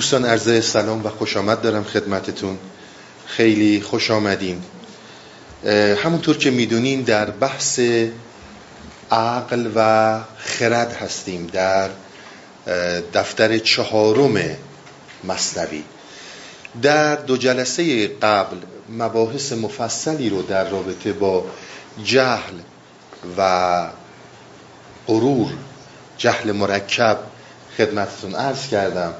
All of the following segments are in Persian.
دوستان عرض سلام و خوش آمد دارم خدمتتون. خیلی خوش آمدیم همونطور که می‌دونین در بحث عقل و خرد هستیم در دفتر چهارم مصنوی. در دو جلسه قبل مباحث مفصلی رو در رابطه با جهل و غرور جهل مرکب خدمتتون عرض کردم.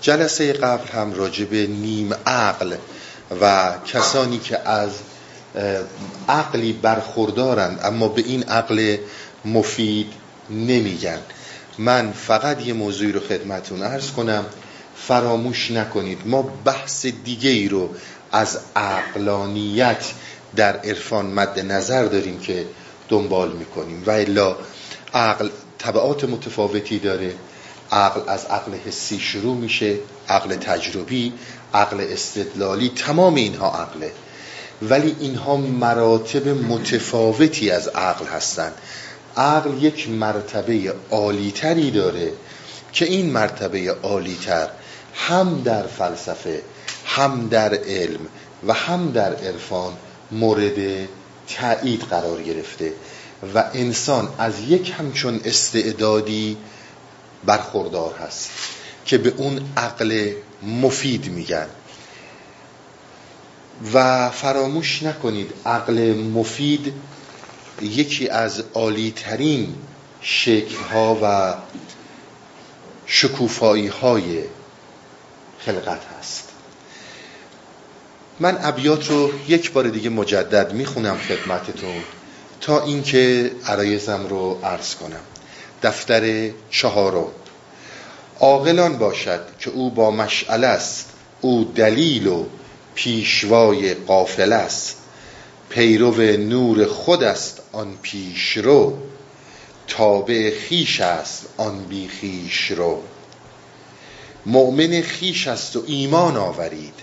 جلسه قبل هم راجع به نیم عقل و کسانی که از عقلی برخوردارند اما به این عقل مفید نمیگن. من فقط یه موضوعی رو خدمتون عرض کنم. فراموش نکنید ما بحث دیگه ای رو از عقلانیت در عرفان مد نظر داریم که دنبال می‌کنیم. و الا عقل طبعات متفاوتی داره. عقل از عقل حسی شروع میشه عقل تجربی عقل استدلالی تمام اینها عقله. ولی اینها مراتب متفاوتی از عقل هستند عقل یک مرتبه عالیتری داره که این مرتبه عالیتر هم در فلسفه هم در علم و هم در عرفان مورد تایید قرار گرفته. و انسان از یک همچون استعدادی برخوردار هست که به اون عقل مفید میگن. و فراموش نکنید عقل مفید یکی از عالی ترین شکل ها و شکوفایی های خلقت هست. من ابیات رو یک بار دیگه مجدد می‌خونم خدمتتون تا اینکه عرایزم رو عرض کنم. دفتر چهارم. عاقلان باشد که او با مشعل است. او دلیل و پیشوای قافل است. پیرو نور خود است آن پیشرو. تابع خیش است آن بی خیش رو مؤمن خیش است و ایمان آورید.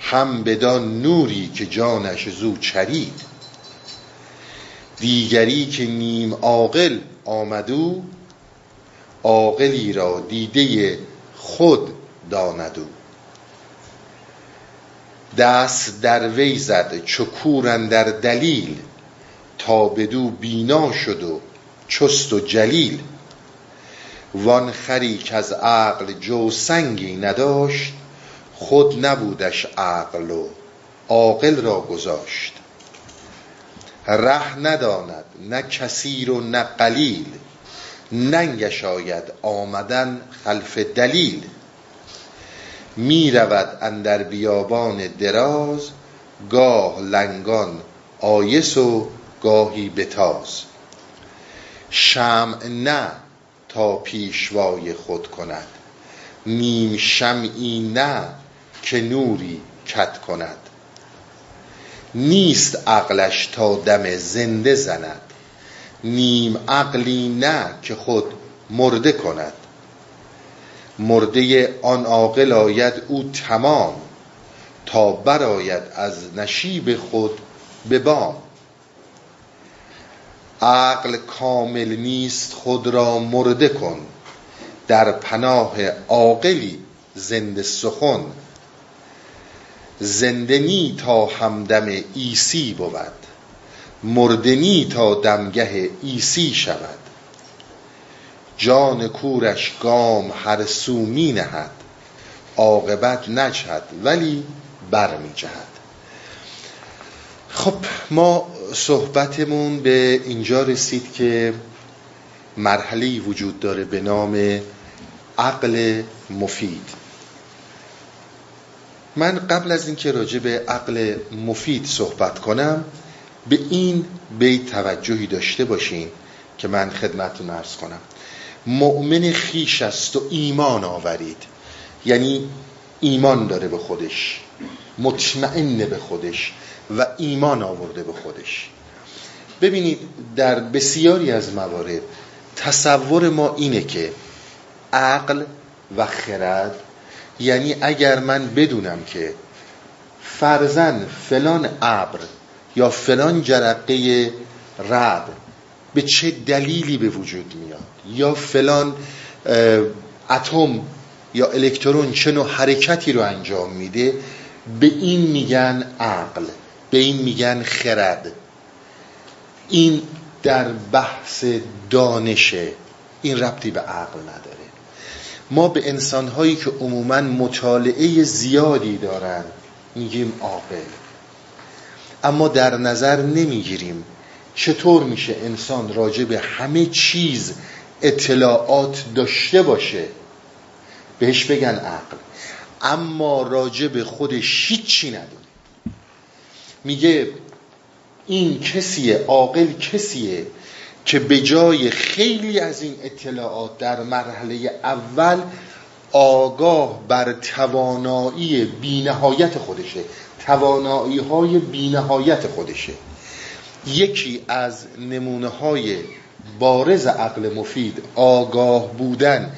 هم بدان نوری که جانش زو چرید. دیگری که نیم عاقل آمدو عاقلی را دیده خود داندو. دست در وی زد چکورن در دلیل تا بدو بینا شد و چست و جلیل. وان خری از عقل جو سنگی نداشت خود نبودش عقل و عاقل را گذاشت. ره نداند نه کثیر و نه قلیل. ننگش آید آمدن خلف دلیل. می رود اندر بیابان دراز گاه لنگان آیس و گاهی بتاز. شمع نه تا پیشوای خود کند. نیم شمعی نه که نوری کت کند. نیست عقلش تا دم زنده زند. نیم عقلی نه که خود مرده کند. مرده آن عاقل آید او تمام تا براید از نشیب خود به بام. عقل کامل نیست خود را مرده کن در پناه عاقلی زنده سخن. زنده نی تا همدم عیسی بود. مردنی تا دمگه عیسی شود. جان کورش گام هر سو می نهد. عاقبت نجهد ولی بر می جهد. خب ما صحبتمون به اینجا رسید که مرحله وجود داره به نام عقل مفید. من قبل از اینکه راجع به عقل مفید صحبت کنم به این بیت توجهی داشته باشین که من خدمتتون ارز کنم. مؤمن خیش است و ایمان آورید. یعنی ایمان داره به خودش مطمئن به خودش و ایمان آورده به خودش. ببینید در بسیاری از موارد تصور ما اینه که عقل و خرد یعنی اگر من بدونم که فرزن فلان ابر یا فلان جرقه رد به چه دلیلی به وجود میاد یا فلان اتم یا الکترون چه نوع حرکتی رو انجام میده به این میگن عقل به این میگن خرد. این در بحث دانشه این ربطی به عقل نداره. ما به انسانهایی که عموما مطالعه زیادی دارن میگیم عاقل اما در نظر نمی‌گیریم چطور میشه انسان راجع به همه چیز اطلاعات داشته باشه. بهش بگن عقل. اما راجع به خودش هیچی ندونه. میگه این کسیه عاقل کسیه که به جای خیلی از این اطلاعات در مرحله اول آگاه بر توانایی بینهایت خودشه. توانایی های بینهایت خودشه. یکی از نمونه های بارز عقل مفید آگاه بودن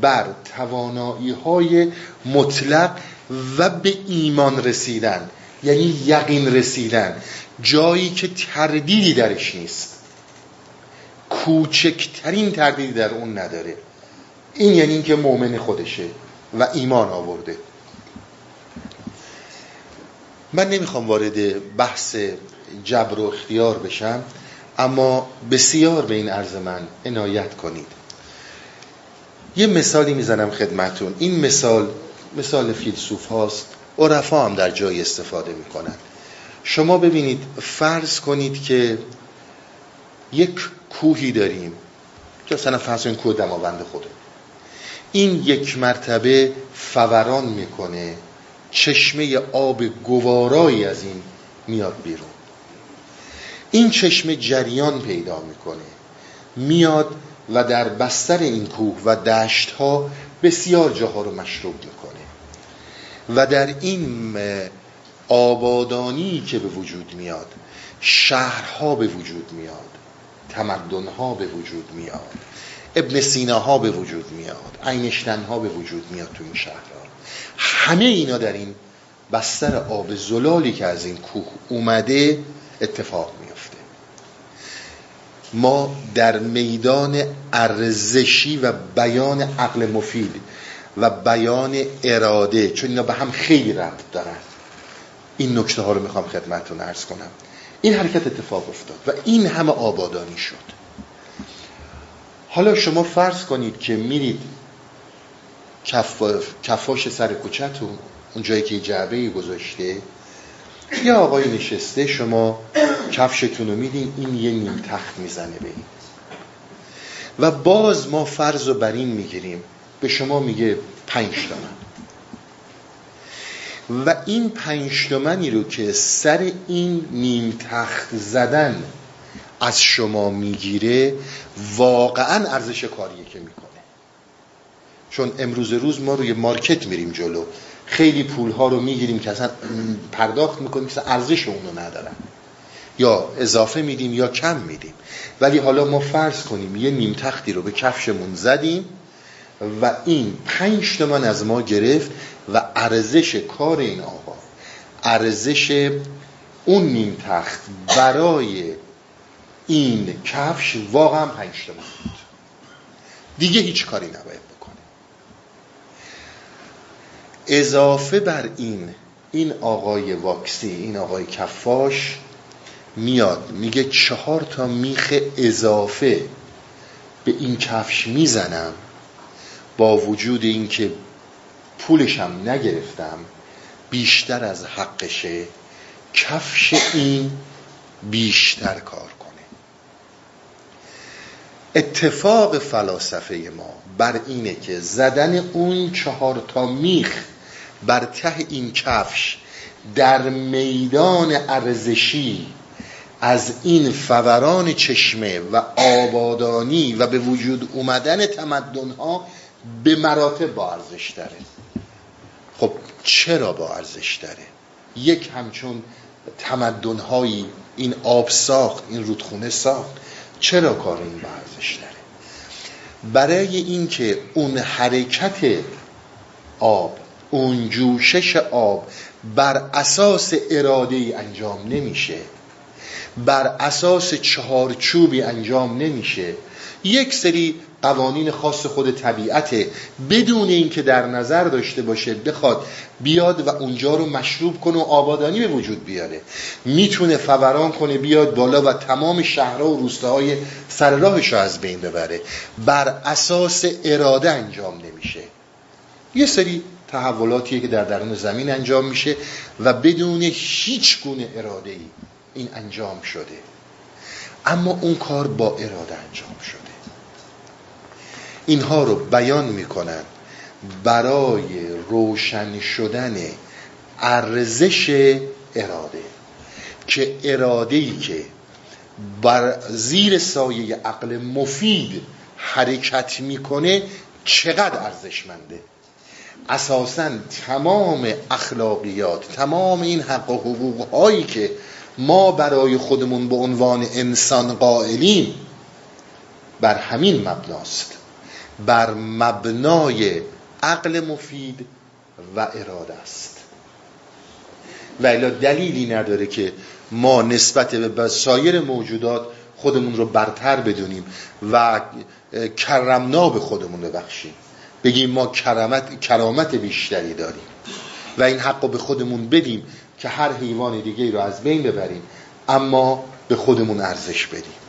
بر توانایی های مطلق و به ایمان رسیدن یعنی یقین رسیدن جایی که تردیدی درش نیست. کوچکترین تردیدی در اون نداره. این یعنی اینکه مؤمن خودشه و ایمان آورده. من نمی‌خوام وارد بحث جبر و اختیار بشم اما بسیار به این عرض من عنایت کنید. یه مثالی می‌زنم خدمتون. این مثال مثال فیلسوف هاست. عرفا هم در جای استفاده می‌کنن. شما ببینید فرض کنید که یک کوهی داریم. که اصلا فرض کنید کوه دماوند خوده این یک مرتبه فوران می‌کنه. چشمه آب گوارایی از این میاد بیرون. این چشمه جریان پیدا می‌کنه. میاد و در بستر این کوه و دشت ها بسیار جاها رو مشروب می‌کنه. و در این آبادانی که به وجود میاد شهرها به وجود میاد. تمدنها به وجود میاد. ابن سینا ها به وجود میاد. اینشتن ها به وجود میاد تو این شهرها همه اینا در این بستر آب زلالی که از این کوه اومده اتفاق میفته ما در میدان ارزشی و بیان عقل مفید و بیان اراده چون اینا به هم خیلی ربط دارن. این نکته ها رو می‌خوام خدمتتون عرض کنم. این حرکت اتفاق افتاد و این همه آبادانی شد. حالا شما فرض کنید که میرید کفاش سر کوچهتون اون جایی که جعبه گذاشته یه آقای نشسته شما کفشتون رو میدین این یه نیم تخت می‌زنه به این. و باز ما فرض رو بر این می‌گیریم. به شما میگه پنج تومن و این پنج رو که سر این نیم تخت زدن از شما می‌گیره واقعا ارزش کاریه که می‌کنه. چون امروز روز ما روی مارکت میریم جلو. خیلی پول ها رو می‌گیریم که اصلا پرداخت می‌کنیم که ارزش اونو ندارن. یا اضافه میدیم یا کم میدیم. ولی حالا ما فرض کنیم یه نیم تختی رو به کفشمون زدیم و این پنج تومن از ما گرفت و ارزش کار این آقا ارزش اون نیم تخت برای این کفش واقعا پنج تومن بود. دیگه هیچ کاری نباید بکنه. اضافه بر این این آقای واکسی این آقای کفاش میاد میگه چهار تا میخ اضافه به این کفش می‌زنم با وجود اینکه پولشم نگرفتم بیشتر از حقشه کفش این بیشتر کار کنه. اتفاق فلاسفه ما بر اینه که زدن اون چهار تا میخ بر ته این کفش در میدان ارزشی از این فوران چشمه و آبادانی و به وجود اومدن تمدنها به مراتب با ارزش داره. خب چرا با ارزش داره؟ یک همچون تمدنهایی این آب ساخت این رودخونه ساخت چرا کار این با ارزش داره؟ برای اینکه اون حرکت آب اون جوشش آب بر اساس اراده ای انجام نمیشه بر اساس چهارچوبی انجام نمیشه یک سری قوانین خاص خود طبیعته بدون اینکه در نظر داشته باشه بخواد بیاد و اونجا رو مشروب کنه و آبادانی به وجود بیاره. می‌تونه فوران کنه بیاد بالا و تمام شهرها و روستاهای سر راهش از بین ببره. بر اساس اراده انجام نمیشه. یه سری تحولاتیه که در درون زمین انجام میشه و بدون هیچ گونه اراده ای این انجام شده. اما اون کار با اراده انجام شده. اینها رو بیان می‌کنن برای روشن شدن ارزش اراده که اراده ای که بر زیر سایه عقل مفید حرکت می‌کنه چقدر ارزشمنده؟ اساسا تمام اخلاقیات تمام این حق و حقوق هایی که ما برای خودمون به عنوان انسان قائلیم بر همین مبناست. بر مبنای عقل مفید و اراده است. و الا دلیلی نداره که ما نسبت به سایر موجودات خودمون رو برتر بدونیم و کرمنا به خودمون ببخشیم. بگیم ما کرامت, کرامت بیشتری داریم و این حق رو به خودمون بدیم که هر حیوان دیگه رو از بین ببریم اما به خودمون ارزش بدیم.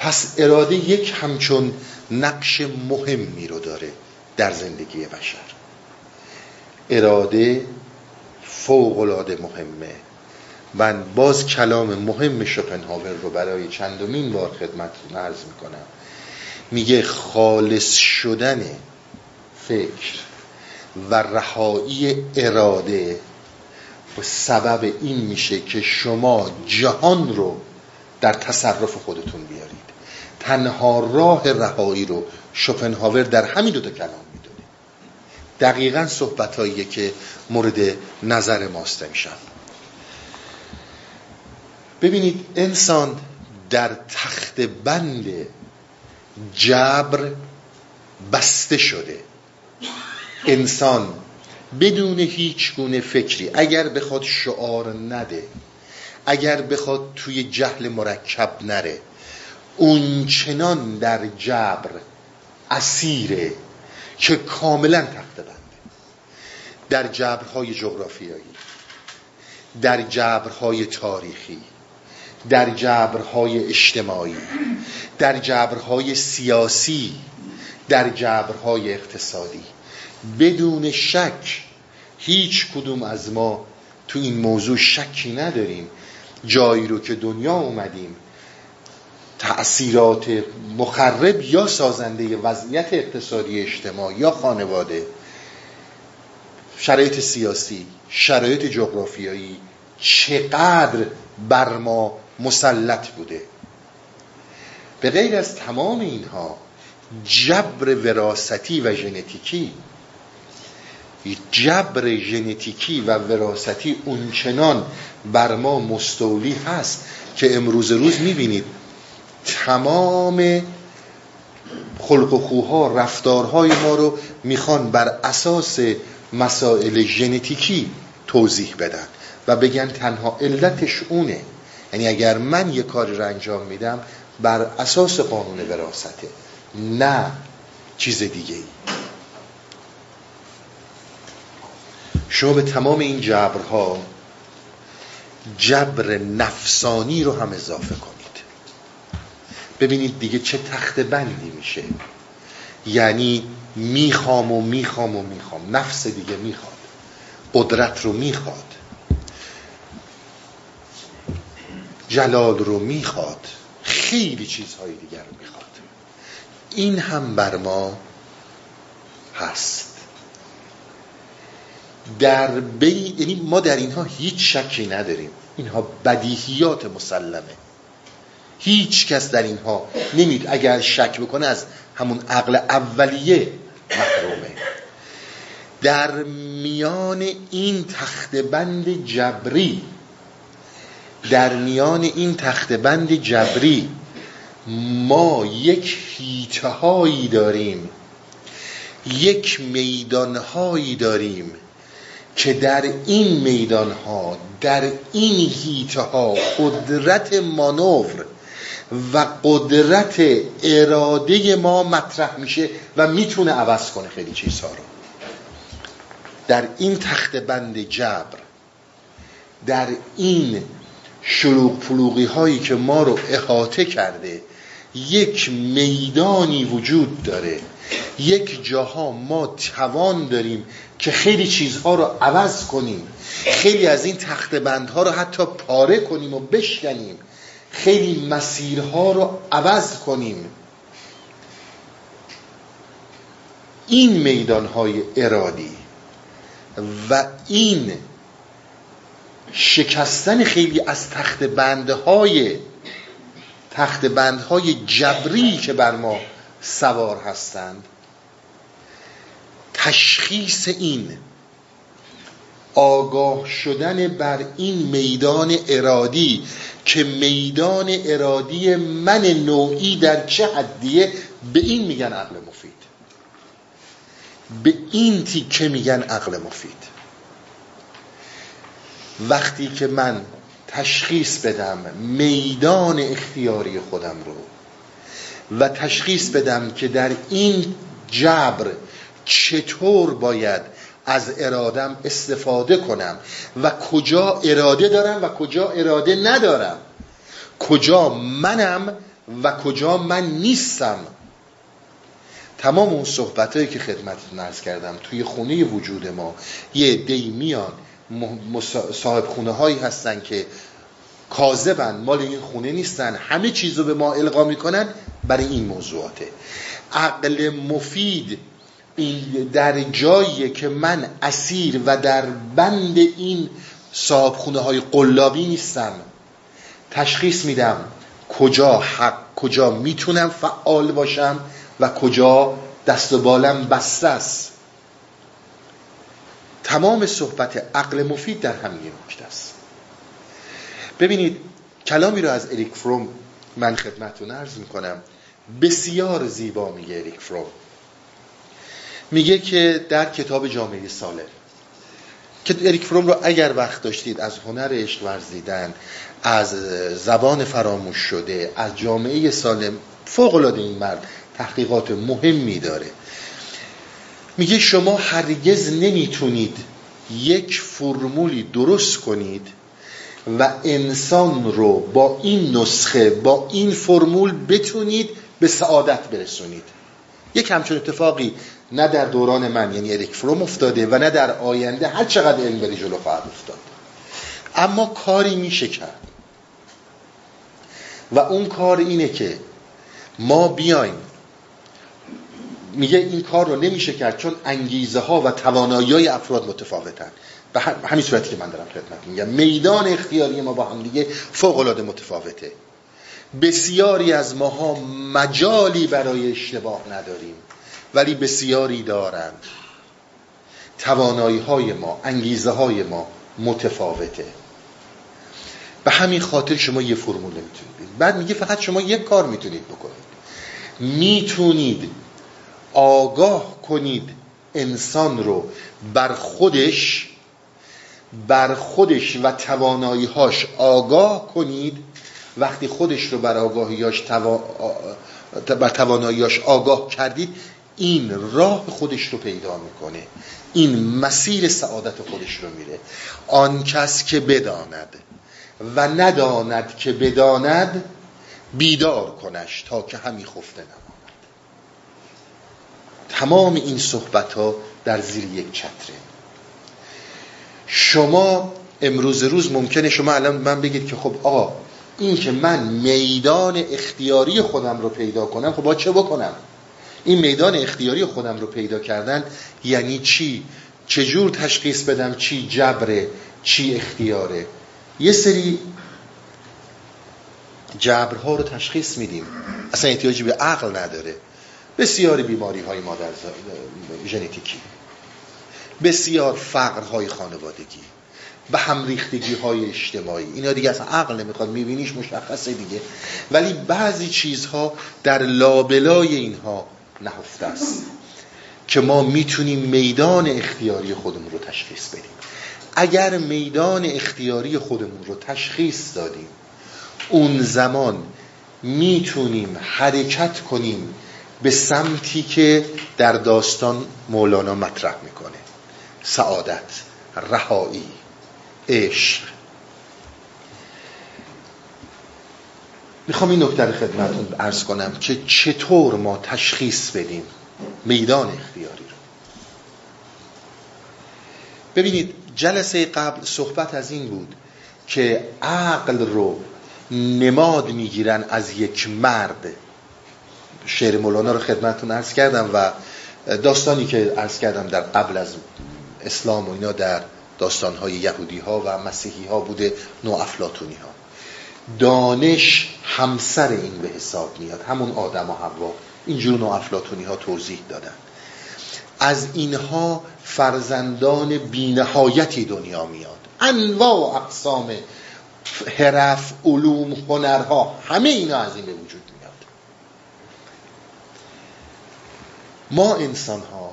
پس اراده یک همچون نقش مهمی رو داره در زندگی بشر. اراده فوقلاده مهمه. من باز کلام مهم شپنهاور رو برای چندمین بار خدمتتون عرض می‌کنم. میگه خالص شدن فکر و رهایی اراده و سبب این میشه که شما جهان رو در تصرف خودتون بیارید. تنها راه رهایی رو شوپنهاور در همین دو تا کلام می‌دونه. دقیقا صحبت که مورد نظر ماست میشن ببینید انسان در تخت بند جبر بسته شده. انسان بدون هیچ گونه فکری اگر بخواد شعار نده اگر بخواد توی جهل مرکب نره اون چنان در جبر اسیره که کاملا تخت بنده در جبرهای جغرافیایی در جبرهای تاریخی در جبرهای اجتماعی در جبرهای سیاسی در جبرهای اقتصادی. بدون شک هیچ کدوم از ما تو این موضوع شکی نداریم. جایی رو که دنیا اومدیم تأثیرات مخرب یا سازنده وضعیت اقتصادی اجتماعی یا خانواده شرایط سیاسی شرایط جغرافیایی چقدر بر ما مسلط بوده. به غیر از تمام اینها جبر وراستی و ژنتیکی جبر ژنتیکی و وراثتی اونچنان بر ما مستولی هست که امروز روز می‌بینید تمام خلق و خوها رفتارهای ما رو می‌خوان بر اساس مسائل ژنتیکی توضیح بدن و بگن تنها علتش اونه. یعنی اگر من یه کاری رو انجام میدم بر اساس قانون وراسته نه چیز دیگه ای شما به تمام این جبرها جبر نفسانی رو هم اضافه کنید ببینید دیگه چه تخت بندی میشه. یعنی می‌خوام و می‌خوام و می‌خوام. نفس دیگه می‌خواد. قدرت رو می‌خواد. جلال رو می‌خواد. خیلی چیزهای دیگر رو می‌خواد. این هم بر ما هست. در بی... یعنی ما در اینها هیچ شکی نداریم. اینها بدیهیات مسلمه. هیچ کس در اینها نمید. اگر شک بکنه از همون عقل اولیه محرومه. در میان این تخت بند جبری در میان این تخت بند جبری ما یک هیته داریم یک میدانهایی داریم که در این میدان ها در این هیته قدرت مانور و قدرت اراده ما مطرح میشه و می‌تونه عوض کنه خیلی چیزها رو. در این تخت بند جبر در این شلوغ پلوغی هایی که ما رو احاطه کرده یک میدانی وجود داره. یک جاها ما توان داریم که خیلی چیزها رو عوض کنیم. خیلی از این تخت بندها رو حتی پاره کنیم و بشکنیم. خیلی مسیرها رو عوض کنیم. این میدانهای ارادی و این شکستن خیلی از تخت بندهای تخت بندهای جبری که بر ما سوار هستند تشخیص این آگاه شدن بر این میدان ارادی که میدان ارادی من نوعی در چه حدیه به این میگن عقل مفید. به این تیکه میگن عقل مفید. وقتی که من تشخیص بدم میدان اختیاری خودم رو و تشخیص بدم که در این جبر چطور باید از ارادم استفاده کنم و کجا اراده دارم و کجا اراده ندارم. کجا منم و کجا من نیستم. تمام اون صحبت هایی که خدمتتون ارز کردم توی خونه وجود ما یه دی میان صاحب خونه هایی هستن که کاذبن مال این خونه نیستن همه چیز رو به ما القا می‌کنن. برای این موضوعاته. عقل مفید در جایی که من اسیر و در بند این صاحب خونه های قلابی نیستم. تشخیص میدم کجا حق کجا می‌تونم فعال باشم و کجا دست و بالم بسته است. تمام صحبت عقل مفید در همین نکته است. ببینید کلامی رو از اریک فروم من خدمتتون عرض می‌کنم. بسیار زیبا میگه اریک فروم. میگه که در کتاب جامعه سالم که اریک فروم رو اگر وقت داشتید از هنر عشق ورزیدن از زبان فراموش شده از جامعه سالم فوق العاده این مرد تحقیقات مهمی داره. میگه شما هرگز نمی‌تونید یک فرمولی درست کنید و انسان رو با این نسخه با این فرمول بتونید به سعادت برسونید. یک همچون اتفاقی نه در دوران من یعنی اریک فروم افتاده و نه در آینده هر چقدر علم بری جلو خواهد افتاد. اما کاری میشه کرد. و اون کار اینه که ما بیایم. میگه این کار رو نمیشه کرد چون انگیزه ها و توانایی های افراد متفاوتن. به همین صورتی که من دارم خدمت میگم. میدان اختیاری ما با هم دیگه فوق العاده متفاوته. بسیاری از ماها مجالی برای اشتباه نداریم. ولی بسیاری دارند. توانایی های ما انگیزه های ما متفاوته. به همین خاطر شما یه فرمول نمی‌تونید بعد میگه فقط شما یک کار می‌تونید بکنید. می‌تونید آگاه کنید انسان رو بر خودش بر خودش و تواناییهاش آگاه کنید. وقتی خودش رو بر آگاهیاش توا... بر تواناییاش آگاه کردید این راه خودش رو پیدا می‌کنه. این مسیر سعادت خودش رو میره. آن کس که بداند و نداند که بداند بیدار کنش تا که همی خفته نماند. تمام این صحبت ها در زیر یک چتره. شما امروز روز ممکنه شما الان من بگید که خب آقا این که من میدان اختیاری خودم رو پیدا کنم خب با چه بکنم؟ این میدان اختیاری خودم رو پیدا کردن یعنی چی؟ چجور تشخیص بدم چی جبره چی اختیاره؟ یه سری جبرها رو تشخیص میدیم. اصلا احتیاجی به عقل نداره. بسیار بیماری های مادر ژنتیکی. بسیار فقر های خانوادگی. به هم ریختگی های اجتماعی. اینا دیگه اصلا عقل نمی‌خواد. میبینیش مشخصه دیگه. ولی بعضی چیزها در لابلای اینها نهفته است. که ما می‌تونیم میدان اختیاری خودمون رو تشخیص بدیم. اگر میدان اختیاری خودمون رو تشخیص دادیم اون زمان می‌تونیم حرکت کنیم به سمتی که در داستان مولانا مطرح می‌کنه. سعادت رهایی عشق. می‌خوام این نکته رو خدمتتون ارز کنم که چطور ما تشخیص بدیم میدان اختیاری رو. ببینید جلسه قبل صحبت از این بود که عقل رو نماد می‌گیرن از یک مرد. شعر مولانا رو خدمتتون ارز کردم و داستانی که ارز کردم در قبل از اسلام و اینا در داستانهای یهودی ها و مسیحی ها بوده نو افلاتونی ها دانش همسر این به حساب میاد. همون آدم و حوا. اینجور نو افلاتونی ها توضیح دادن. از اینها فرزندان بینهایتی دنیا میاد. انواع و اقسام حرف علوم هنرها همه اینا از این به وجود میاد. ما انسان ها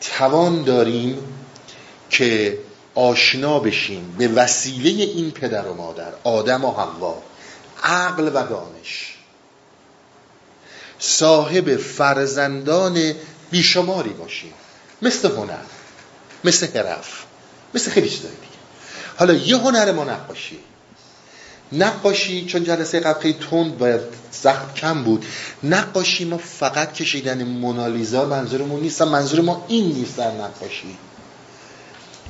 توان داریم که آشنا بشیم به وسیله این پدر و مادر آدم و حوا عقل و دانش. صاحب فرزندان بیشماری باشیم. مثل هنر مثل حرف مثل خیلی چیزای دیگه. حالا یه هنر ما نقاشی. نقاشی چون جلسه قبل خیلی تند باید زخم کم بود نقاشی ما فقط کشیدن مونالیزا منظورمون نیست منظور ما این نیست در نقاشی.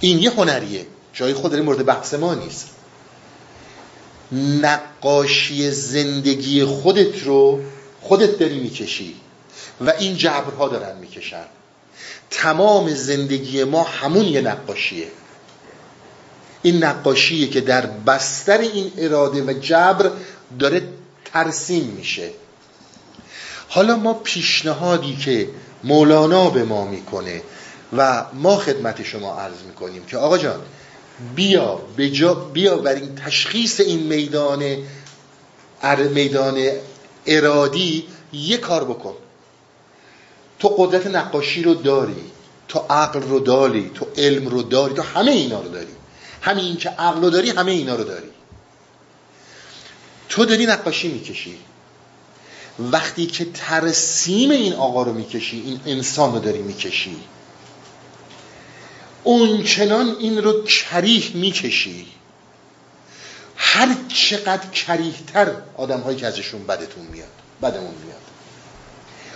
این یه هنریه. جای خود داره مورد بحث ما نیست. نقاشی زندگی خودت رو خودت داری می‌کشی و این جبرها دارن می‌کشن. تمام زندگی ما همون یه نقاشیه. این نقاشیه که در بستر این اراده و جبر داره ترسیم میشه. حالا ما پیشنهادی که مولانا به ما می‌کنه و ما خدمت شما عرض می‌کنیم که آقا جان بیا بجا بیا بر این تشخیص این میدان میدان ارادی یه کار بکن. تو قدرت نقاشی رو داری تو عقل رو داری تو علم رو داری تو همه اینا رو داری. همین که عقل رو داری همه اینا رو داری. تو داری نقاشی می‌کشی. وقتی که ترسیم این آقا رو می‌کشی این انسان رو داری می‌کشی. اون چنان این رو کریه می‌کشی. هر چقدر کریهتر آدم هایی که ازشون بدتون میاد بدمون میاد.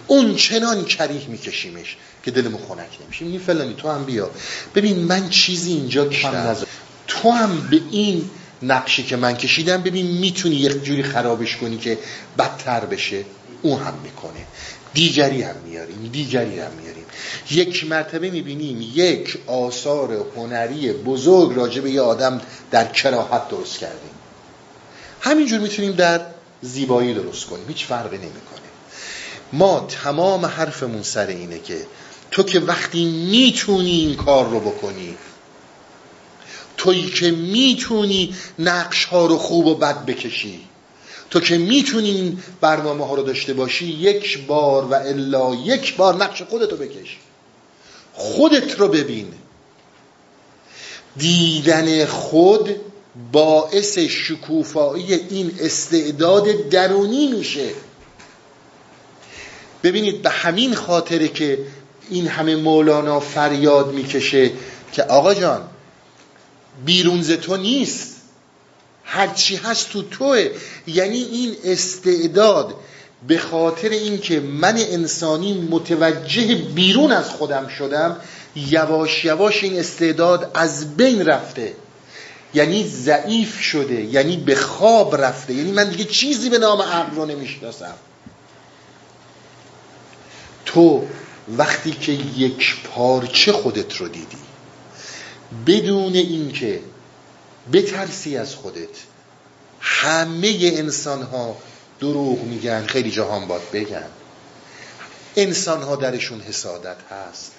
اون چنان کریه میکشیمش که دلمون خنک نمیشه. این فلانی تو هم بیا. ببین من چیزی اینجا کم نزد. تو هم به این نقشی که من کشیدم ببین می‌تونی یک جوری خرابش کنی که بدتر بشه. اون هم می‌کنه. دیگری هم میاریم دیگری هم میاریم. یک مرتبه می‌بینیم یک آثار هنری بزرگ راجع به یه آدم در کراحت درست کردیم. همینجور می‌تونیم در زیبایی درست کنیم. هیچ فرقی نمی‌کنه. ما تمام حرفمون سر اینه که تو که وقتی می‌تونی این کار رو بکنی تویی که می‌تونی نقش ها رو خوب و بد بکشی تو که می‌تونی این برنامه ها رو داشته باشی یک بار و الا یک بار نقش خودتو بکش. خودت رو ببین. دیدن خود باعث شکوفایی این استعداد درونی میشه. ببینید به همین خاطره که این همه مولانا فریاد می‌کشه که آقا جان بیرون تو نیست. هرچی هست تو توه. یعنی این استعداد به خاطر اینکه من انسانی متوجه بیرون از خودم شدم یواش یواش این استعداد از بین رفته. یعنی ضعیف شده یعنی به خواب رفته. یعنی من دیگه چیزی به نام عقل رو نمی‌شناسم. تو وقتی که یک پارچه خودت رو دیدی بدون اینکه بترسی از خودت. همه انسان ها دروغ میگن خیلی جهان باد بگن. انسان ها درشون حسادت هست.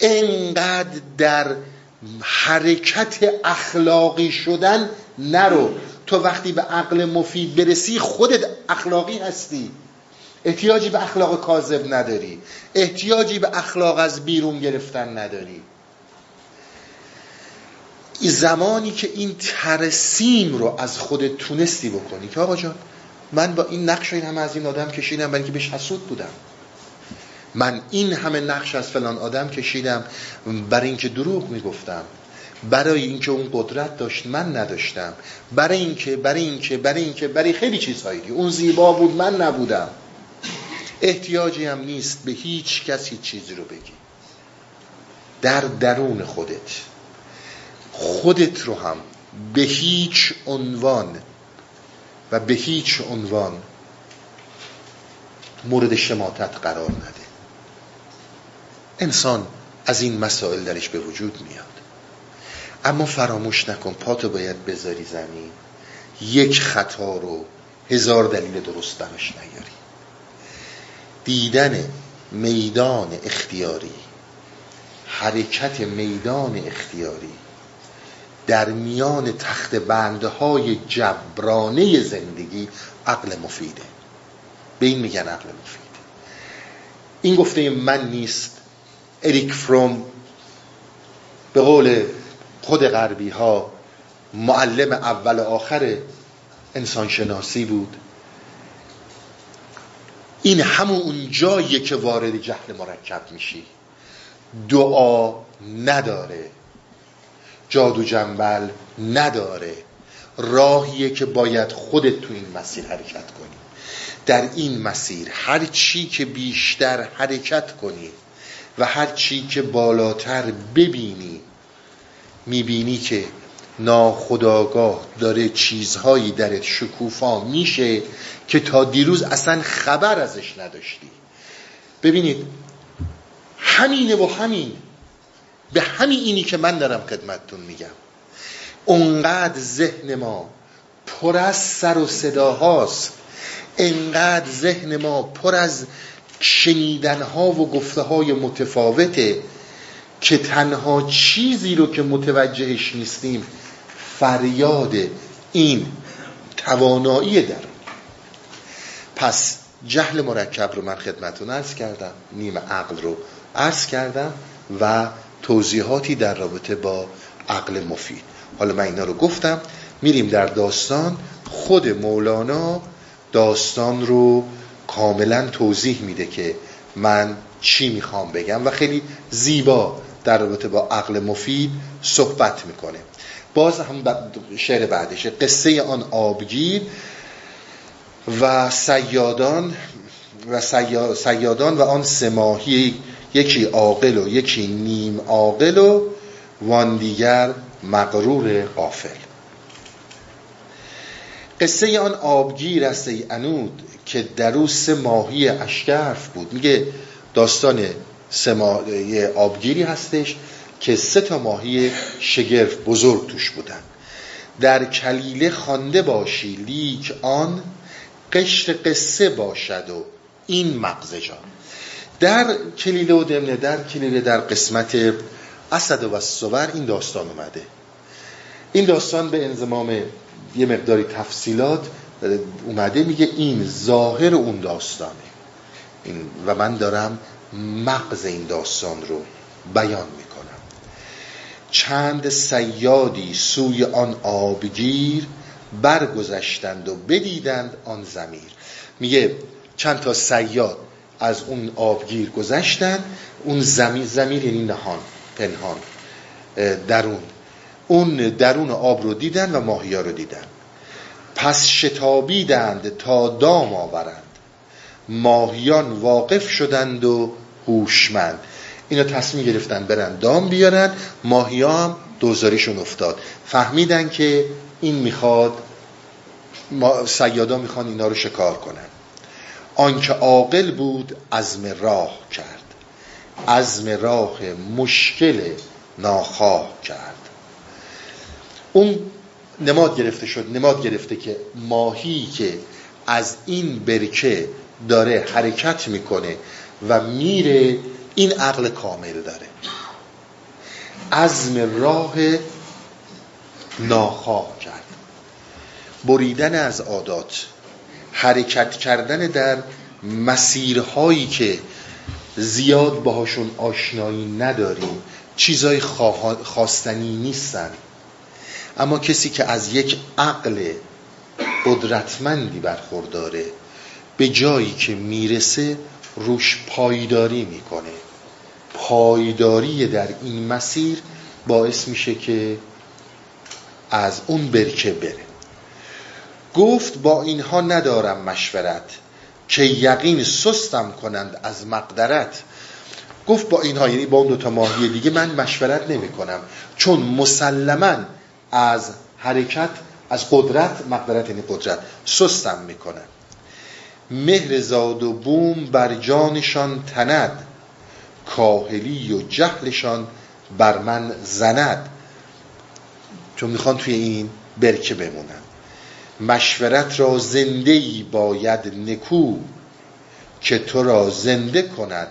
انقدر در حرکت اخلاقی شدن نرو. تو وقتی به عقل مفید برسی خودت اخلاقی هستی. احتیاجی به اخلاق کاذب نداری. احتیاجی به اخلاق از بیرون گرفتن نداری. زمانی که این ترسیم رو از خودت تونستی بکنی که آقا جان من با این نقش این همه از این آدم کشیدم برای اینکه بهش حسود بودم. من این همه نقش از فلان آدم کشیدم برای اینکه دروغ می‌گفتم. برای اینکه اون قدرت داشت من نداشتم. برای اینکه برای اینکه برای اینکه برای خیلی چیزهایی اون زیبا بود من نبودم. احتیاجی هم نیست به هیچ کسی چیزی رو بگی. در درون خودت. خودت رو هم به هیچ عنوان و به هیچ عنوان مورد شماتت قرار نده. انسان از این مسائل درش به وجود میاد. اما فراموش نکن پاتو باید بذاری زمین. یک خطا رو هزار دلیل درست براش نیاری. دیدن میدان اختیاری حرکت میدان اختیاری در میان تخت بندهای جبرانه زندگی عقل مفیده. به این میگن عقل مفید. این گفته من نیست. اریک فروم به قول خود غربی ها معلم اول آخر انسانشناسی بود. این همون اون جاییه که وارد جهل مرکب میشی. دعا نداره. جادو جنبل نداره. راهیه که باید خودت تو این مسیر حرکت کنی. در این مسیر هر چی که بیشتر حرکت کنی و هر چی که بالاتر ببینی می‌بینی که ناخداگاه داره چیزهایی درت شکوفا میشه که تا دیروز اصلا خبر ازش نداشتی. ببینید همینه و همین. به همین اینی که من دارم خدمتتون میگم. اونقدر ذهن ما پر از سر و صداهاست انقدر ذهن ما پر از شنیدنها و گفته های متفاوته که تنها چیزی رو که متوجهش نیستیم فریاد این توانایی در پس جهل مرکب رو من خدمتون عرض کردم نیم عقل رو عرض کردم و توضیحاتی در رابطه با عقل مفید. حالا من اینا رو گفتم میریم در داستان. خود مولانا داستان رو کاملا توضیح میده که من چی می‌خوام بگم و خیلی زیبا در رابطه با عقل مفید صحبت می‌کنه. باز هم شعر بعدشه. قصه آن آبگیر و سیادان و سیادان و آن سماهی یکی عاقل و یکی نیم عاقل و وان دیگر مغرور قافل قصه آن آبگیر است ای انود که درو سه ماهی اشکرف بود. میگه داستان سه ماهی آبگیری هستش که سه تا ماهی شگرف بزرگ توش بودن. در کلیله خوانده باشی لیک آن قشر قصه باشد و این مغز جان. در کلیله و دمنه در کلیله در قسمت اسد و صور این داستان اومده. این داستان به انضمام یه مقداری تفصیلات اومده میگه این ظاهر اون داستانه. این و من دارم مغز این داستان رو بیان می‌کنم. چند سیادی سوی آن آبگیر برگذشتند و بدیدند آن زمیر میگه چند تا سیاد از اون آبگیر گذشتن اون زمیر زمیر یعنی نهان پنهان درون. اون درون آب رو دیدن و ماهیا رو دیدن. پس شتابیدند تا دام آورند. ماهیان واقف شدند و هوشمند. اینا تصمیم گرفتن برن دام بیارن. ماهیا هم دوزاریشون افتاد. فهمیدن که این می‌خواد ما سیادا می‌خوان اینا رو شکار کنن. آنکه عاقل بود عزم راه کرد. عزم راه مشکل ناخواه کرد. اون نماد گرفته شد نماد گرفته که ماهی که از این برکه داره حرکت می‌کنه و میره این عقل کامل داره. عزم راه ناخواه کرد. بریدن از عادات. حرکت کردن در مسیرهایی که زیاد باهاشون آشنایی نداریم چیزای خواستنی نیستن. اما کسی که از یک عقل قدرتمندی برخورداره به جایی که می‌رسه روش پایداری می‌کنه. پایداری در این مسیر باعث میشه که از اون برکه بره. گفت با اینها ندارم مشورت که یقین سستم کنند از مقدرت. گفت با اینها یعنی با اون دوتا ماهی دیگه من مشورت نمی کنم چون مسلما از حرکت از قدرت مقدرت یعنی قدرت سستم می‌کنم مهر زاد و بوم بر جانشان تند کاهلی و جهلشان بر من زند. چون می‌خوان توی این برکه بمونن. مشورت را زنده ای باید نکو که تو را زنده کند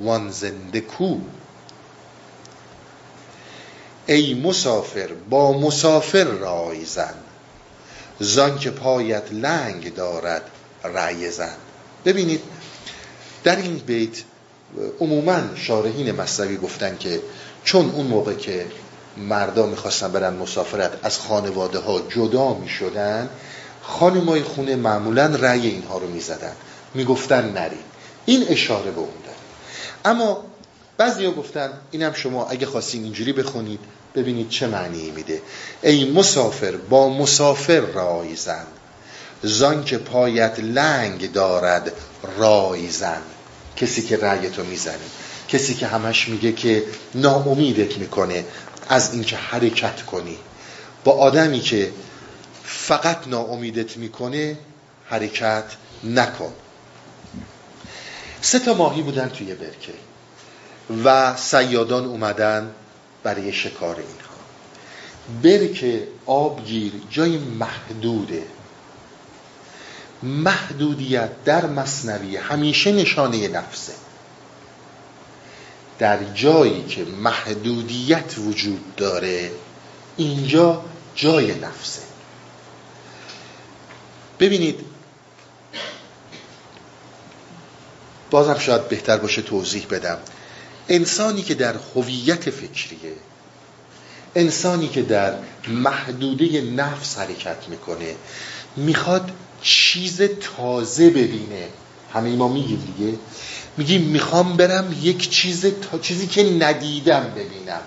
وان زنده کو. ای مسافر با مسافر رای زن زان که پایت لنگ دارد رأی زن. ببینید در این بیت عموما شارحین مصنوی گفتن که چون اون موقع که مردا می‌خواستن برن مسافرت از خانواده ها جدا می‌شدن. خانمای خونه معمولا رأی اینها رو می‌زدن. می‌گفتن نرید این اشاره به اون داره. اما بعضی ها گفتن اینم شما اگه خواستین اینجوری بخونید ببینید چه معنی میده. ای مسافر با مسافر رای زن. زان که پایت لنگ دارد رای زن. کسی که رأیتو می‌زنه. کسی که همش میگه که ناامیدت می‌کنه. از اینکه حرکت کنی. با آدمی که فقط ناامیدت می‌کنه حرکت نکن. سه تا ماهی بودن توی برکه و سیادان اومدن برای شکار اینها. برکه آبگیر جای محدوده. محدودیت در مصنوی همیشه نشانه نفسه. در جایی که محدودیت وجود داره اینجا جای نفسه. ببینید بازم شاید بهتر باشه توضیح بدم. انسانی که در هویت فکریه انسانی که در محدوده نفس حرکت می‌کنه می‌خواد چیز تازه ببینه. همه ما میگیم دیگه. میگیم می‌خوام برم یک چیز تا چیزی که ندیدم ببینم.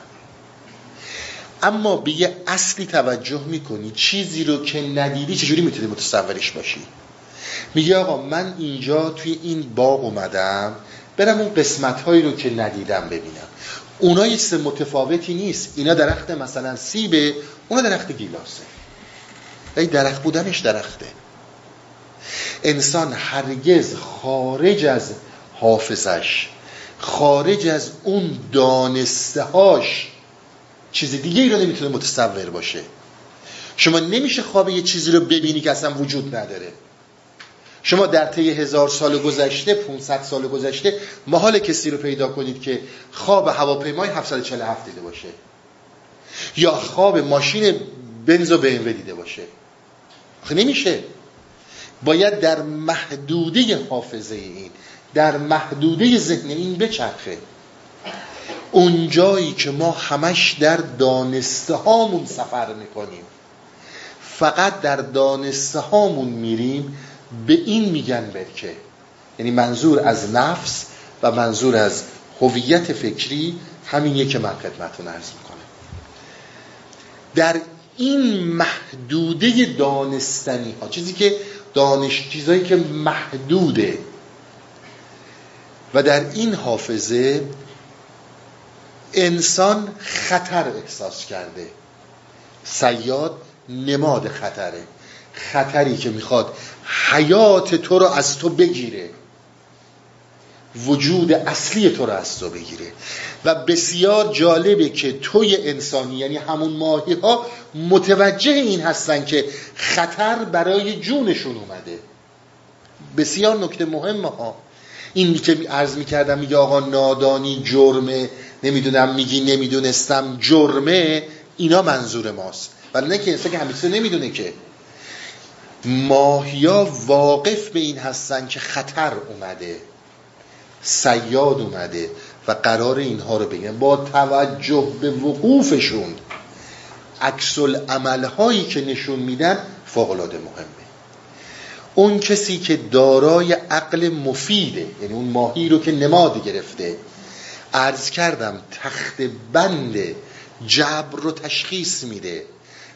اما به یه اصلی توجه می‌کنی چیزی رو که ندیدی چجوری می‌تونی متصورش باشی؟ میگه آقا من اینجا توی این باغ اومدم برم اون قسمت هایی رو که ندیدم ببینم. اونا یه متفاوتی نیست. اینا درخت مثلا سیبه اونا درخت گیلاسه. ای درخت بودنش درخته. انسان هرگز خارج از حافظش. خارج از اون دانستهاش چیز دیگه ای رو نمی‌تونه متصور باشه. شما نمیشه خواب یه چیزی رو ببینی که اصلا وجود نداره. شما در طی هزار سال گذشته 500 سال گذشته محال کسی رو پیدا کنید که خواب هواپیمای 747 دیده باشه. یا خواب ماشین بنز و BMW دیده باشه. آخه نمیشه. باید در محدوده حافظه این. در محدوده ذهن این بچرخه. اون جایی که ما همش در دانسته هامون سفر می‌کنیم. فقط در دانسته هامون میریم به این میگن برکه. یعنی منظور از نفس و منظور از هویت فکری همینیه که من خدمتتون عرض می‌کنه در این محدوده دانستنی ها چیزی که دانش چیزایی که محدوده و در این حافظه انسان خطر احساس کرده. سیاد نماد خطره. خطری که می‌خواد حیات تو رو از تو بگیره. وجود اصلی تو رو از تو بگیره. و بسیار جالبه که توی انسانی یعنی همون ماهی ها متوجه این هستن که خطر برای جونشون اومده. بسیار نکته مهم ها این که عرض می‌کردم میگه آقا نادانی جرمه نمی‌دونم میگی نمی‌دونستم جرمه اینا منظور ماست. ولی نه که انسان که همیشه نمی‌دونه که. ماهیا واقف به این هستن که خطر اومده. سیاد اومده و قرار اینها رو بگن با توجه به وقوفشون عکس هایی که نشون میدن فوق العاده مهمه اون کسی که دارای عقل مفیده یعنی اون ماهی رو که نماد گرفته. عرض کردم تخت بند جبر رو تشخیص میده.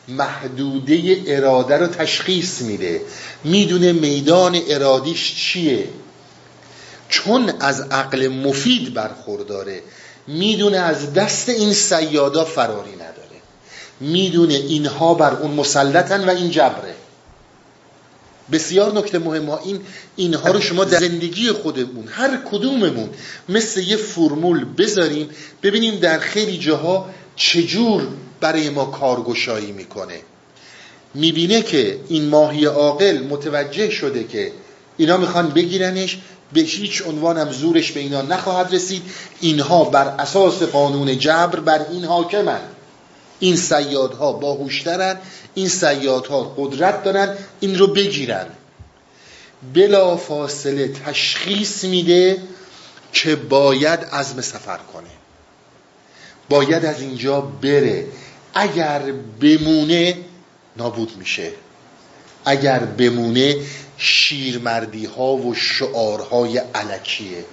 محدوده اراده رو تشخیص میده. می‌دونه میدان ارادیش چیه. چون از عقل مفید برخورداره می‌دونه از دست این سیادا فراری نداره. می‌دونه اینها بر اون مسلطن و این جبره. بسیار نکته مهم ها. این اینها رو شما در زندگی خودمون هر کدوممون مثل یه فرمول بذاریم ببینیم در خیلی جاها چجور برای ما کارگشایی می‌کنه. می‌بینه که این ماهی عاقل متوجه شده که اینا می‌خوان بگیرنش به هیچ عنوان هم زورش به اینا نخواهد رسید. اینها بر اساس قانون جبر بر این حاکمن. این سیادها باهوشترن این سیادها قدرت دارن این رو بگیرن. بلا فاصله تشخیص میده که باید عزم سفر کنه. باید از اینجا بره. اگر بمونه نابود میشه. اگر بمونه شیرمردی ها و شعارهای علکیه.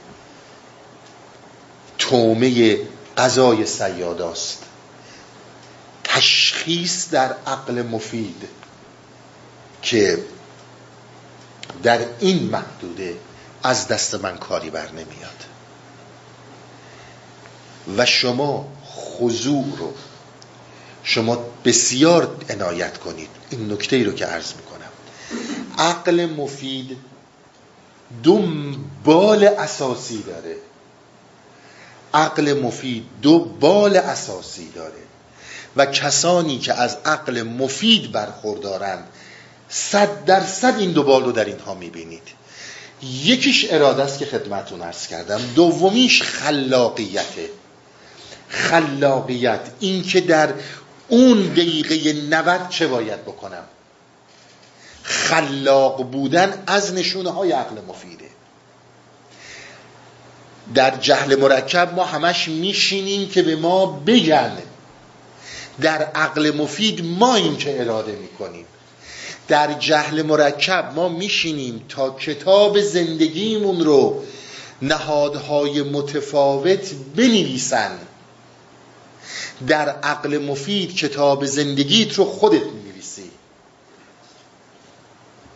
تومه قضای سیاداست. تشخیص در عقل مفید که در این محدوده از دست من کاری بر نمیاد. و شما خضوع رو شما بسیار عنایت کنید. این نکته ای رو که عرض می‌کنم. عقل مفید دو بال اساسی داره. عقل مفید دو بال اساسی داره. و کسانی که از عقل مفید برخوردارند صد درصد این دو بال رو در اینها می‌بینید. یکیش اراده است که خدمتون ارز کردم دومیش خلاقیته خلاقیت این که در اون دقیقه 90 چه باید بکنم؟ خلاق بودن از نشونه های عقل مفیده. در جهل مرکب ما همش میشینیم که به ما بگن در عقل مفید ما این که اراده می‌کنیم. در جهل مرکب ما میشینیم تا کتاب زندگیمون رو نهادهای متفاوت بنویسن. در عقل مفید کتاب زندگیت رو خودت می‌نویسی.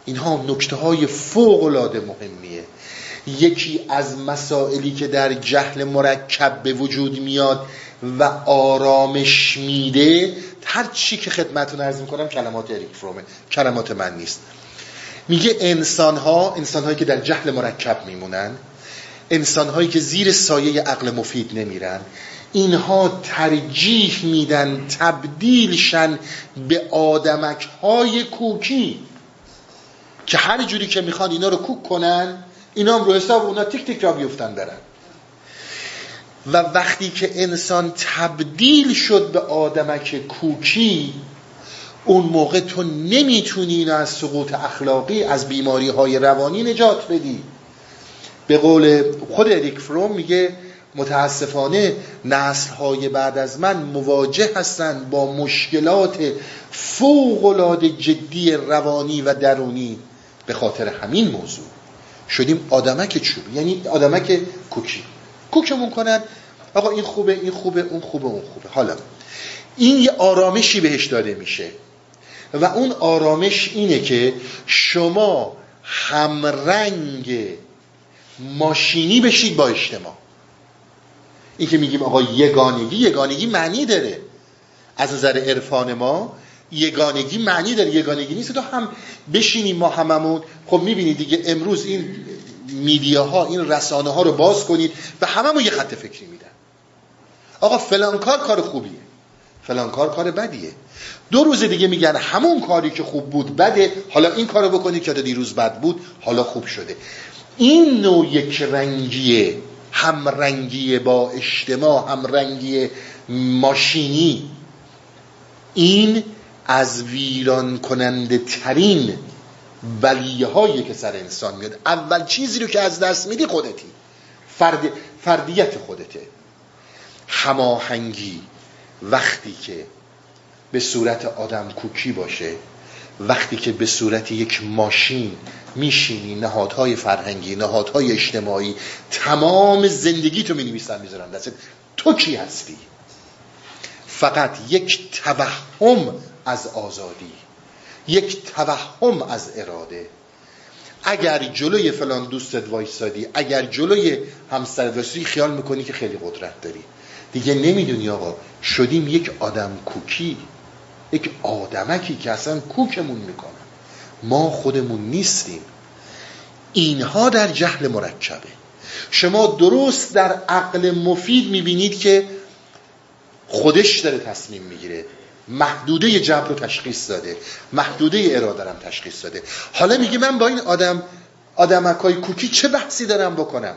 اینها نکته های فوق العاده مهمیه. یکی از مسائلی که در جهل مرکب به وجود میاد و آرامش میده هر چی که خدمتون عرض می‌کنم کلمات اریک فرومه کلمات من نیست. میگه انسان ها انسان هایی که در جهل مرکب میمونن انسان هایی که زیر سایه عقل مفید نمیرن اینها ترجیح میدن تبدیلشن به آدمک های کوکی که هر جوری که می‌خوان اینا رو کوک کنن اینا هم رو حساب اونا تیک تیک را بیفتن برن. و وقتی که انسان تبدیل شد به آدمک کوکی اون موقع تو نمی‌تونی اینو از سقوط اخلاقی از بیماری های روانی نجات بدی. به قول خود اریک فروم میگه متاسفانه نسل های بعد از من مواجه هستند با مشکلات فوق جدی روانی و درونی به خاطر همین موضوع. شدیم آدمک چوب یعنی آدمک کوکی کوکمون کنن. آقا این خوبه این خوبه اون خوبه اون خوبه. حالا این یه آرامشی بهش داده میشه. و اون آرامش اینه که شما همرنگ ماشینی بشید با اجتماع. این که میگیم آقا یگانگی یگانگی معنی داره. از نظر عرفان ما یگانگی معنی داره. یگانگی نیست. تو هم بشینیم ما هممون. خب می‌بینید دیگه امروز این میدیاها این رسانه ها رو باز کنید و هممون یه خط فکری میدن. آقا فلان کار کار خوبیه. فلان کار کار بدیه. دو روز دیگه میگن همون کاری که خوب بود بده حالا این کارو بکنید که دیروز بد بود حالا خوب شده. این نوع یک رنگیه همرنگی با اجتماع همرنگی ماشینی این از ویران کننده ترین بلیه هایی که سر انسان میاد. اول چیزی رو که از دست میدی خودتی. فرد، فردیت خودته. هماهنگی وقتی که به صورت آدم کوکی باشه وقتی که به صورت یک ماشین میشینی نهادهای فرهنگی نهادهای اجتماعی تمام زندگی تو می نویسن می‌ذارن دست تو کی هستی؟ فقط یک توهم از آزادی. یک توهم از اراده. اگر جلوی فلان دوستت وایستادی اگر جلوی همسرت وایستادی خیال می‌کنی که خیلی قدرت داری. دیگه نمی‌دونی آقا شدیم یک آدم کوکی یک آدمکی که اصلا کوکمون می‌کنن ما خودمون نیستیم. اینها در جهل مرکبه. شما درست در عقل مفید می‌بینید که خودش داره تصمیم می‌گیره. محدوده جبر رو تشخیص داده. محدوده اراده رو تشخیص داده. حالا میگه من با این آدم آدمکای کوکی چه بحثی دارم بکنم؟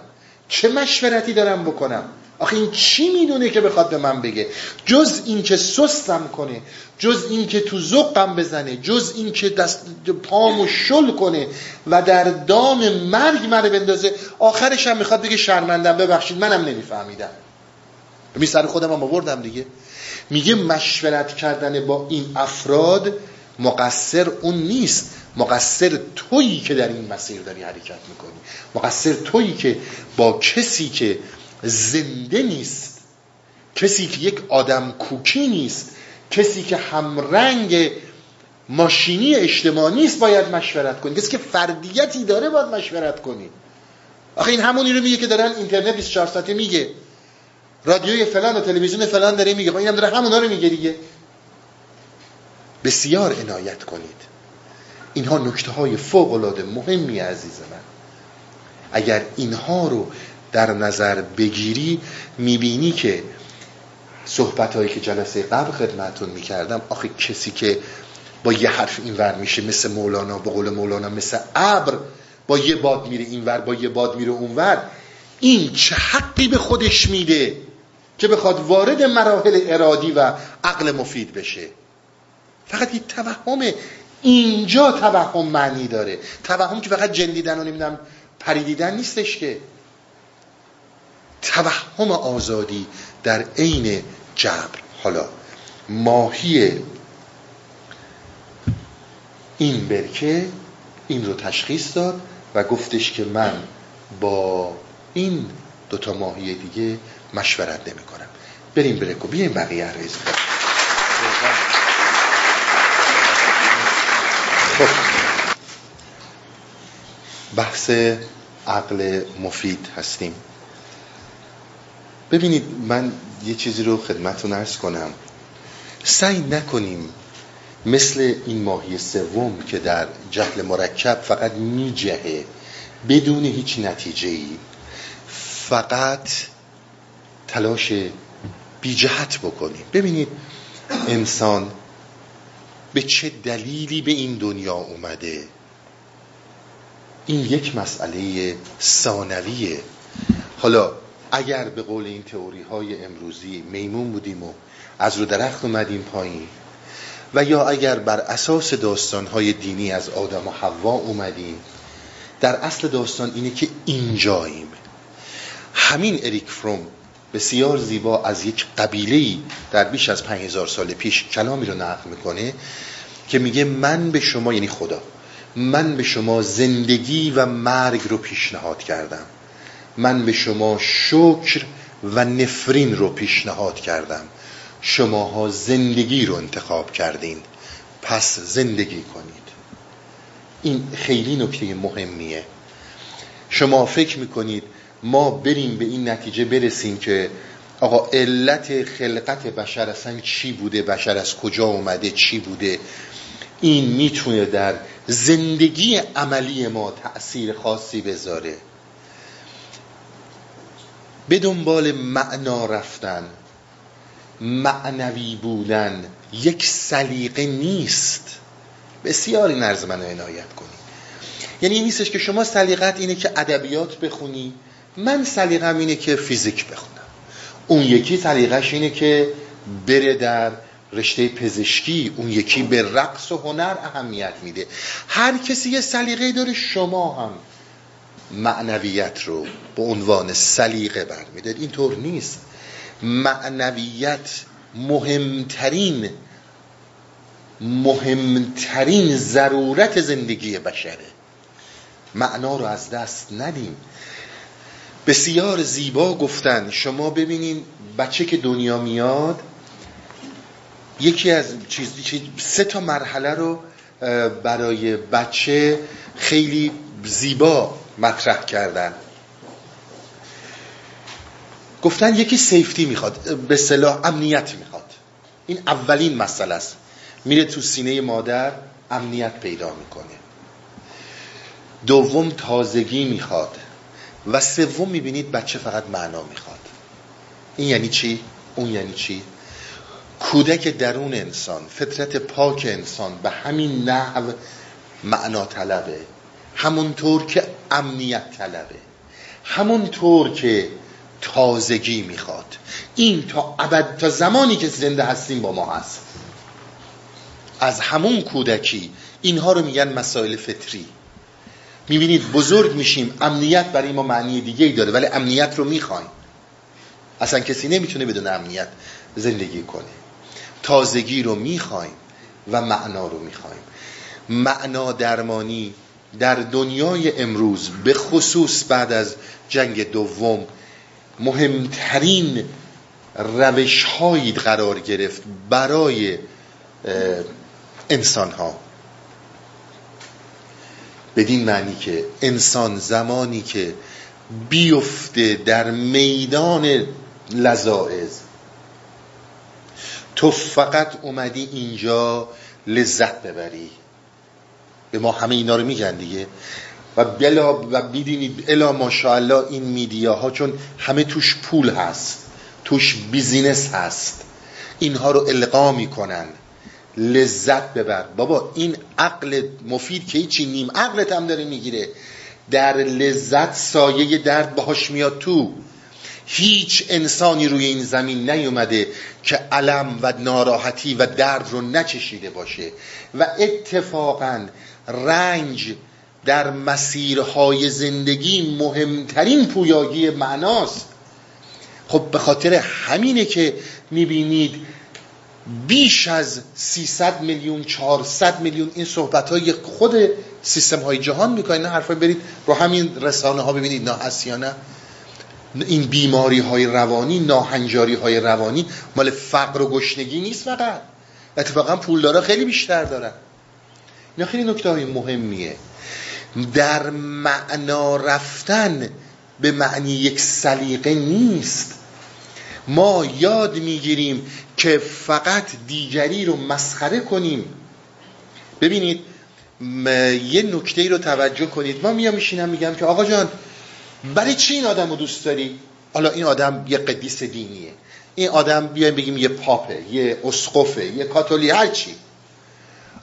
چه مشورتی دارم بکنم؟ آخه این چی می‌دونه که بخواد به من بگه؟ جز این که سستم کنه جز این که تو زقم بزنه جز این که دست پامو شل کنه و در دام مرگ منو بندازه آخرش هم می‌خواد بگه شرمندم ببخشید منم نمیفهمیدم. می خودم هم آوردم دیگه. میگه مشورت کردن با این افراد مقصر اون نیست. مقصر تویی که در این مسیر داری حرکت می‌کنی. مقصر تویی که با کسی که زنده نیست کسی که یک آدم کوکی نیست کسی که همرنگ ماشینی اجتماعی نیست باید مشورت کنی. کسی که فردیتی داره باید مشورت کنی. آخه این همونی رو میگه که دارن اینترنت 24 ساعته میگه. رادیوی فلان و تلویزیون فلان داره میگه. خب اینم داره همونا رو میگه دیگه. بسیار عنایت کنید. اینها نکته های فوق العاده مهمی عزیز من. اگر اینها رو در نظر بگیری می‌بینی که صحبت هایی که جلسه قبل خدمتون می‌کردم آخه کسی که با یه حرف اینور میشه مثل مولانا با قول مولانا مثل ابر با یه باد میره اینور با یه باد میره اونور این چه حقی به خودش میده؟ که بخواد وارد مراحل ارادی و عقل مفید بشه. فقط این توهم اینجا توهم معنی داره. توهم که فقط جندیدن و نمی‌دونم پریدیدن نیستش که. توهم آزادی در عین جبر. حالا ماهی این برکه این رو تشخیص داد و گفتش که من با این دوتا ماهی دیگه مشورت نمی بریم برکو بیایم بقیه ریز خب. بحث عقل مفید هستیم. ببینید من یه چیزی رو خدمتتون ارز کنم. سعی نکنیم مثل این ماهی سوم که در جهل مرکب فقط میجهه بدون هیچ نتیجه ای فقط تلاش بی جهت بکنیم. ببینید انسان به چه دلیلی به این دنیا اومده؟ این یک مسئله ثانویه. حالا اگر به قول این تئوری های امروزی میمون بودیم و از رو درخت اومدیم پایین و یا اگر بر اساس داستان های دینی از آدم و حوا اومدیم در اصل داستان اینه که اینجاییم. همین اریک فروم بسیار زیبا از یک قبیله در بیش از 5000 سال پیش کلامی رو نقل می‌کنه که میگه من به شما یعنی خدا من به شما زندگی و مرگ رو پیشنهاد کردم. من به شما شکر و نفرین رو پیشنهاد کردم. شماها زندگی رو انتخاب کردین. پس زندگی کنید. این خیلی نکته مهمیه. شما فکر می‌کنید ما بریم به این نتیجه برسیم که آقا علت خلقت بشر اصلا چی بوده؟ بشر از کجا اومده؟ چی بوده؟ این می‌تونه در زندگی عملی ما تأثیر خاصی بذاره. به دنبال معنا رفتن معنوی بودن یک سلیقه نیست. بسیار این عرض من عنایت کنی یعنی این نیستش که شما سلیقت اینه که ادبیات بخونی من سلیقم اینه که فیزیک بخونم. اون یکی سلیقش اینه که بره در رشته پزشکی اون یکی به رقص و هنر اهمیت میده. هر کسی یه سلیقه داره شما هم معنویت رو به عنوان سلیقه برمیدارید. اینطور نیست. معنویت مهمترین مهمترین ضرورت زندگی بشره. معنا رو از دست ندیم. بسیار زیبا گفتن. شما ببینین بچه که دنیا میاد یکی از چیز سه تا مرحله رو برای بچه خیلی زیبا مطرح کردن. گفتن یکی سیفتی می‌خواد به صلاح امنیت می‌خواد. این اولین مسئله است. میره تو سینه مادر امنیت پیدا می‌کنه. دوم تازگی می‌خواد. و سوم می‌بینید بچه فقط معنا می‌خواد. این یعنی چی؟ اون یعنی چی؟ کودک درون انسان فطرت پاک انسان به همین نحو معنا طلبه. همونطور که امنیت طلبه. همونطور که تازگی می‌خواد. این تا ابد تا زمانی که زنده هستیم با ما هست. از همون کودکی اینها رو میگن مسائل فطری. می‌بینید بزرگ میشیم امنیت برای ما معنی دیگه ای داره ولی امنیت رو می‌خوایم. اصلا کسی نمی‌تونه بدون امنیت زندگی کنه. تازگی رو می‌خوایم و معنا رو می‌خوایم. معنا درمانی در دنیای امروز به خصوص بعد از جنگ دوم مهمترین روش هایی قرار گرفت برای انسان ها بدین معنی که انسان زمانی که بیفته در میدان لذاعز تو فقط اومدی اینجا لذت ببری. به ما همه اینا رو میگن دیگه. و بلا و بیدینید الا ماشاءالله این میدیاها چون همه توش پول هست توش بیزینس هست. اینها رو القا می‌کنن. لذت ببر. بابا این عقل مفید که هیچی نیم عقلت هم داره می‌گیره. در لذت سایه درد باهاش میاد تو. هیچ انسانی روی این زمین نیومده که علم و ناراحتی و درد رو نچشیده باشه. و اتفاقا رنج در مسیرهای زندگی مهمترین پویایی معناست. خب به خاطر همینه که می‌بینید بیش از 300 میلیون 400 میلیون این صحبت های خود سیستم های جهان می‌کنن نه حرفای برید رو همین رسانه ها ببینید نه هست یا نه. این بیماری های روانی ناهنجاری های روانی مال فقر و گشنگی نیست فقط. اتفاقا پولدارا خیلی بیشتر دارن. اینا خیلی نکته های مهمیه. در معنا رفتن به معنی یک سلیقه نیست. ما یاد می‌گیریم که فقط دیگری رو مسخره کنیم. ببینید یه نکته رو توجه کنید. ما میام میشینم میگم که آقا جان برای چی این آدم رو دوست داری؟ حالا این آدم یه قدیس دینیه. این آدم بیایم بگیم یه پاپه یه اسقفه یه کاتولی هر چی.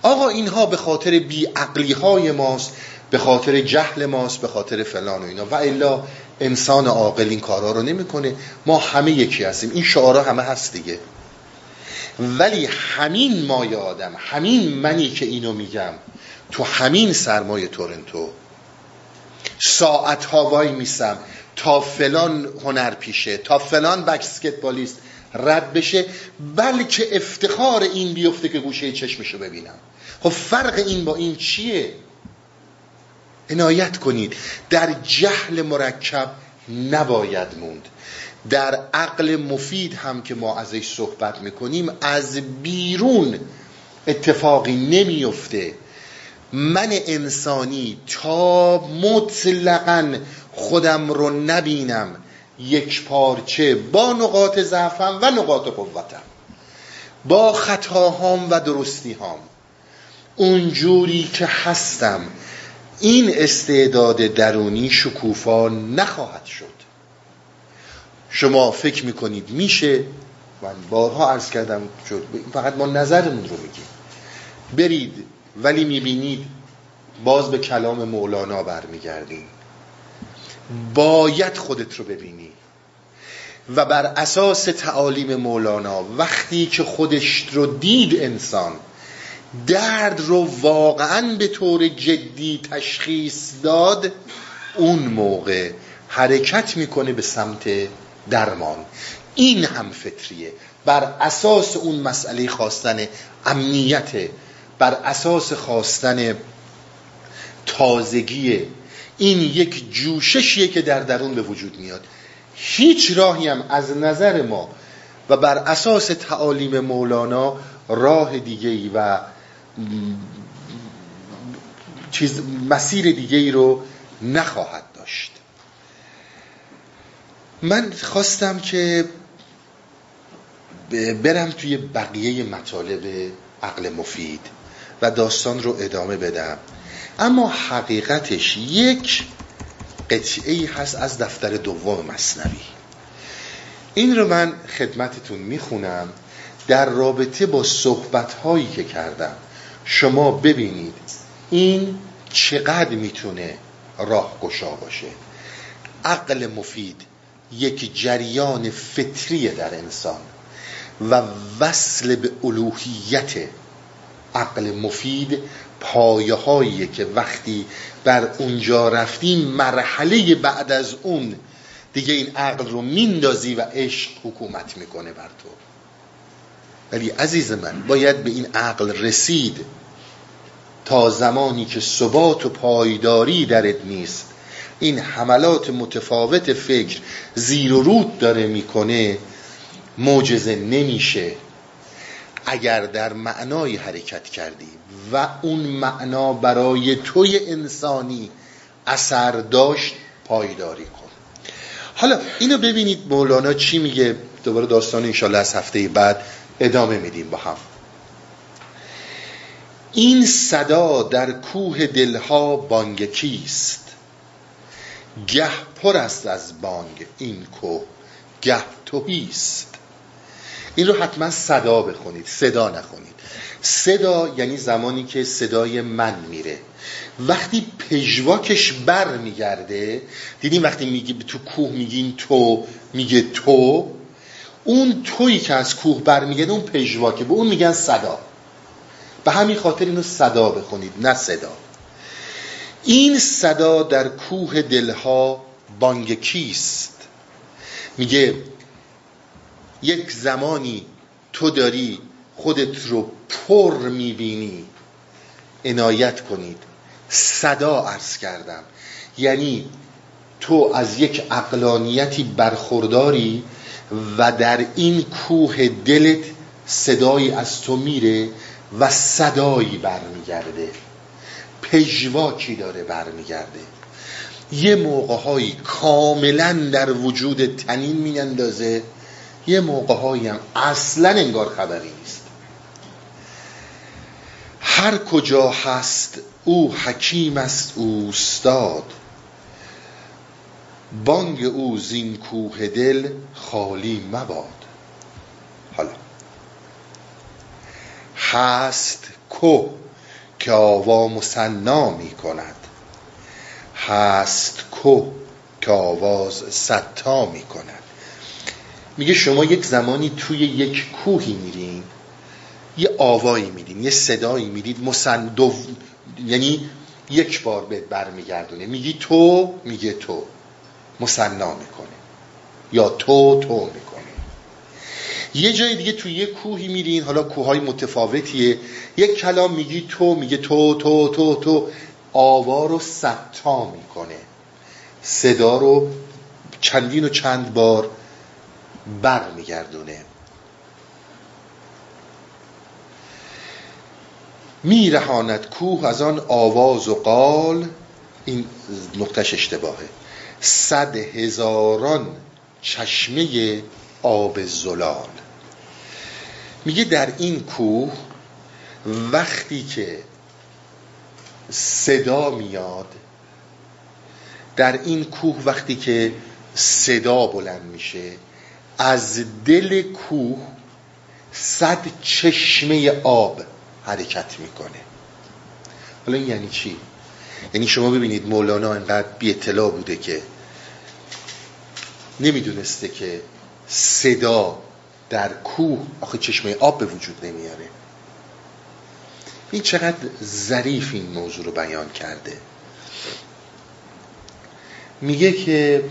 آقا اینها به خاطر بیعقلی های ماست به خاطر جهل ماست به خاطر فلان و اینا. و الا انسان عاقل این کارها رو نمی‌کنه. ما همه یکی هستیم. این شعارا همه هست دیگه. ولی همین مای آدم همین منی که اینو میگم تو همین سرمایه تورنتو ساعت ها وای میسم تا فلان هنر پیشه تا فلان بسکتبالیست رد بشه بلکه افتخار این بیفته که گوشه چشمشو ببینم. خب فرق این با این چیه؟ عنایت کنید در جهل مرکب نباید موند. در عقل مفید هم که ما ازش صحبت می‌کنیم از بیرون اتفاقی نمیفته من انسانی تا مطلقا خودم رو نبینم یک پارچه با نقاط ضعفم و نقاط قوتم با خطاهام و درستیهام. اونجوری که هستم این استعداد درونی شکوفا نخواهد شد. شما فکر می‌کنید میشه؟ من بارها عرض کردم فقط ما نظرمون رو میگیم. برید ولی می‌بینید باز به کلام مولانا برمیگردیم. باید خودت رو ببینی. و بر اساس تعالیم مولانا وقتی که خودش رو دید انسان درد رو واقعا به طور جدی تشخیص داد اون موقع حرکت می‌کنه به سمت درمان. این هم فطریه. بر اساس اون مسئله خواستن امنیت بر اساس خواستن تازگی این یک جوششیه که در درون به وجود میاد. هیچ راهی هم از نظر ما و بر اساس تعالیم مولانا راه دیگه ای و چیز مسیر دیگه ای رو نخواهد داشت. من خواستم که برم توی بقیه مطالب عقل مفید و داستان رو ادامه بدم. اما حقیقتش یک قطعه ای هست از دفتر دوم مصنوی. این رو من خدمتتون می‌خونم در رابطه با صحبت هایی که کردم. شما ببینید این چقدر می‌تونه راهگشا باشه. عقل مفید یک جریان فطری در انسان و وصل به الوهیت عقل مفید پایه که وقتی بر اونجا رفتیم مرحله بعد از اون دیگه این عقل رو میندازی و عشق حکومت می‌کنه بر تو. ولی عزیز من باید به این عقل رسید تا زمانی که ثبات و پایداری درت نیست. این حملات متفاوت فکر زیر و رود داره می‌کنه معجزه نمیشه. اگر در معنای حرکت کردی و اون معنا برای توی انسانی اثر داشت پایداری کن. حالا اینو ببینید مولانا چی میگه؟ دوباره داستان انشالله از هفته بعد. ادامه میدیم با هم. این صدا در کوه دلها بانگ کیست؟ گه پر است از بانگ این کوه گه توهیست این رو حتما صدا بخونید صدا نخونید. صدا یعنی زمانی که صدای من میره. وقتی پژواکش بر میگرده دیدیم وقتی میگی تو کوه میگین تو میگه تو اون تویی که از کوه برمیگرده اون پژواکه. به اون میگن صدا. به همین خاطر اینو صدا بخونید نه صدا. این صدا در کوه دلها بانگ کیست؟ میگه یک زمانی تو داری خودت رو پر می‌بینی. عنایت کنید. صدا عرض کردم. یعنی تو از یک اقلانیتی برخورداری و در این کوه دلت صدایی از تو میره و صدایی برمیگرده. پژواکی داره برمیگرده. یه موقع کاملا در وجود تنین میاندازه. یه موقع هم اصلا انگار خبری نیست. هر کجا هست او حکیم است اوستاد بانگ او زین کوه دل خالی مباد. حالا. هست کو که آوا مسنا می کند. هست کو که آواز ستا می کند. میگه شما یک زمانی توی یک کوهی میرین یه آوایی میدین یه صدایی می‌دید مسندو یعنی یک بار به برمیگردونه. میگی تو میگه تو. مسنا می‌کنه یا تو تو می‌کنه. یه جای دیگه توی یه کوهی میرین حالا کوههای متفاوتیه. یک کلام میگی تو میگه تو تو تو تو. آوا رو ستا می‌کنه. صدا رو چندین و چند بار بر میگردونه میرهاند کوه از آن آواز و قال. این نقطش اشتباهه. صد هزاران چشمه آب زلال میگه در این کوه وقتی که صدا میاد در این کوه وقتی که صدا بلند میشه از دل کوه صد چشمه آب حرکت می‌کنه حالا این یعنی چی؟ یعنی شما ببینید مولانا انقدر بی اطلاع بوده که نمی‌دونسته که صدا در کوه آخه چشمه آب به وجود نمیاره. این چقدر ظریف این موضوع رو بیان کرده. میگه که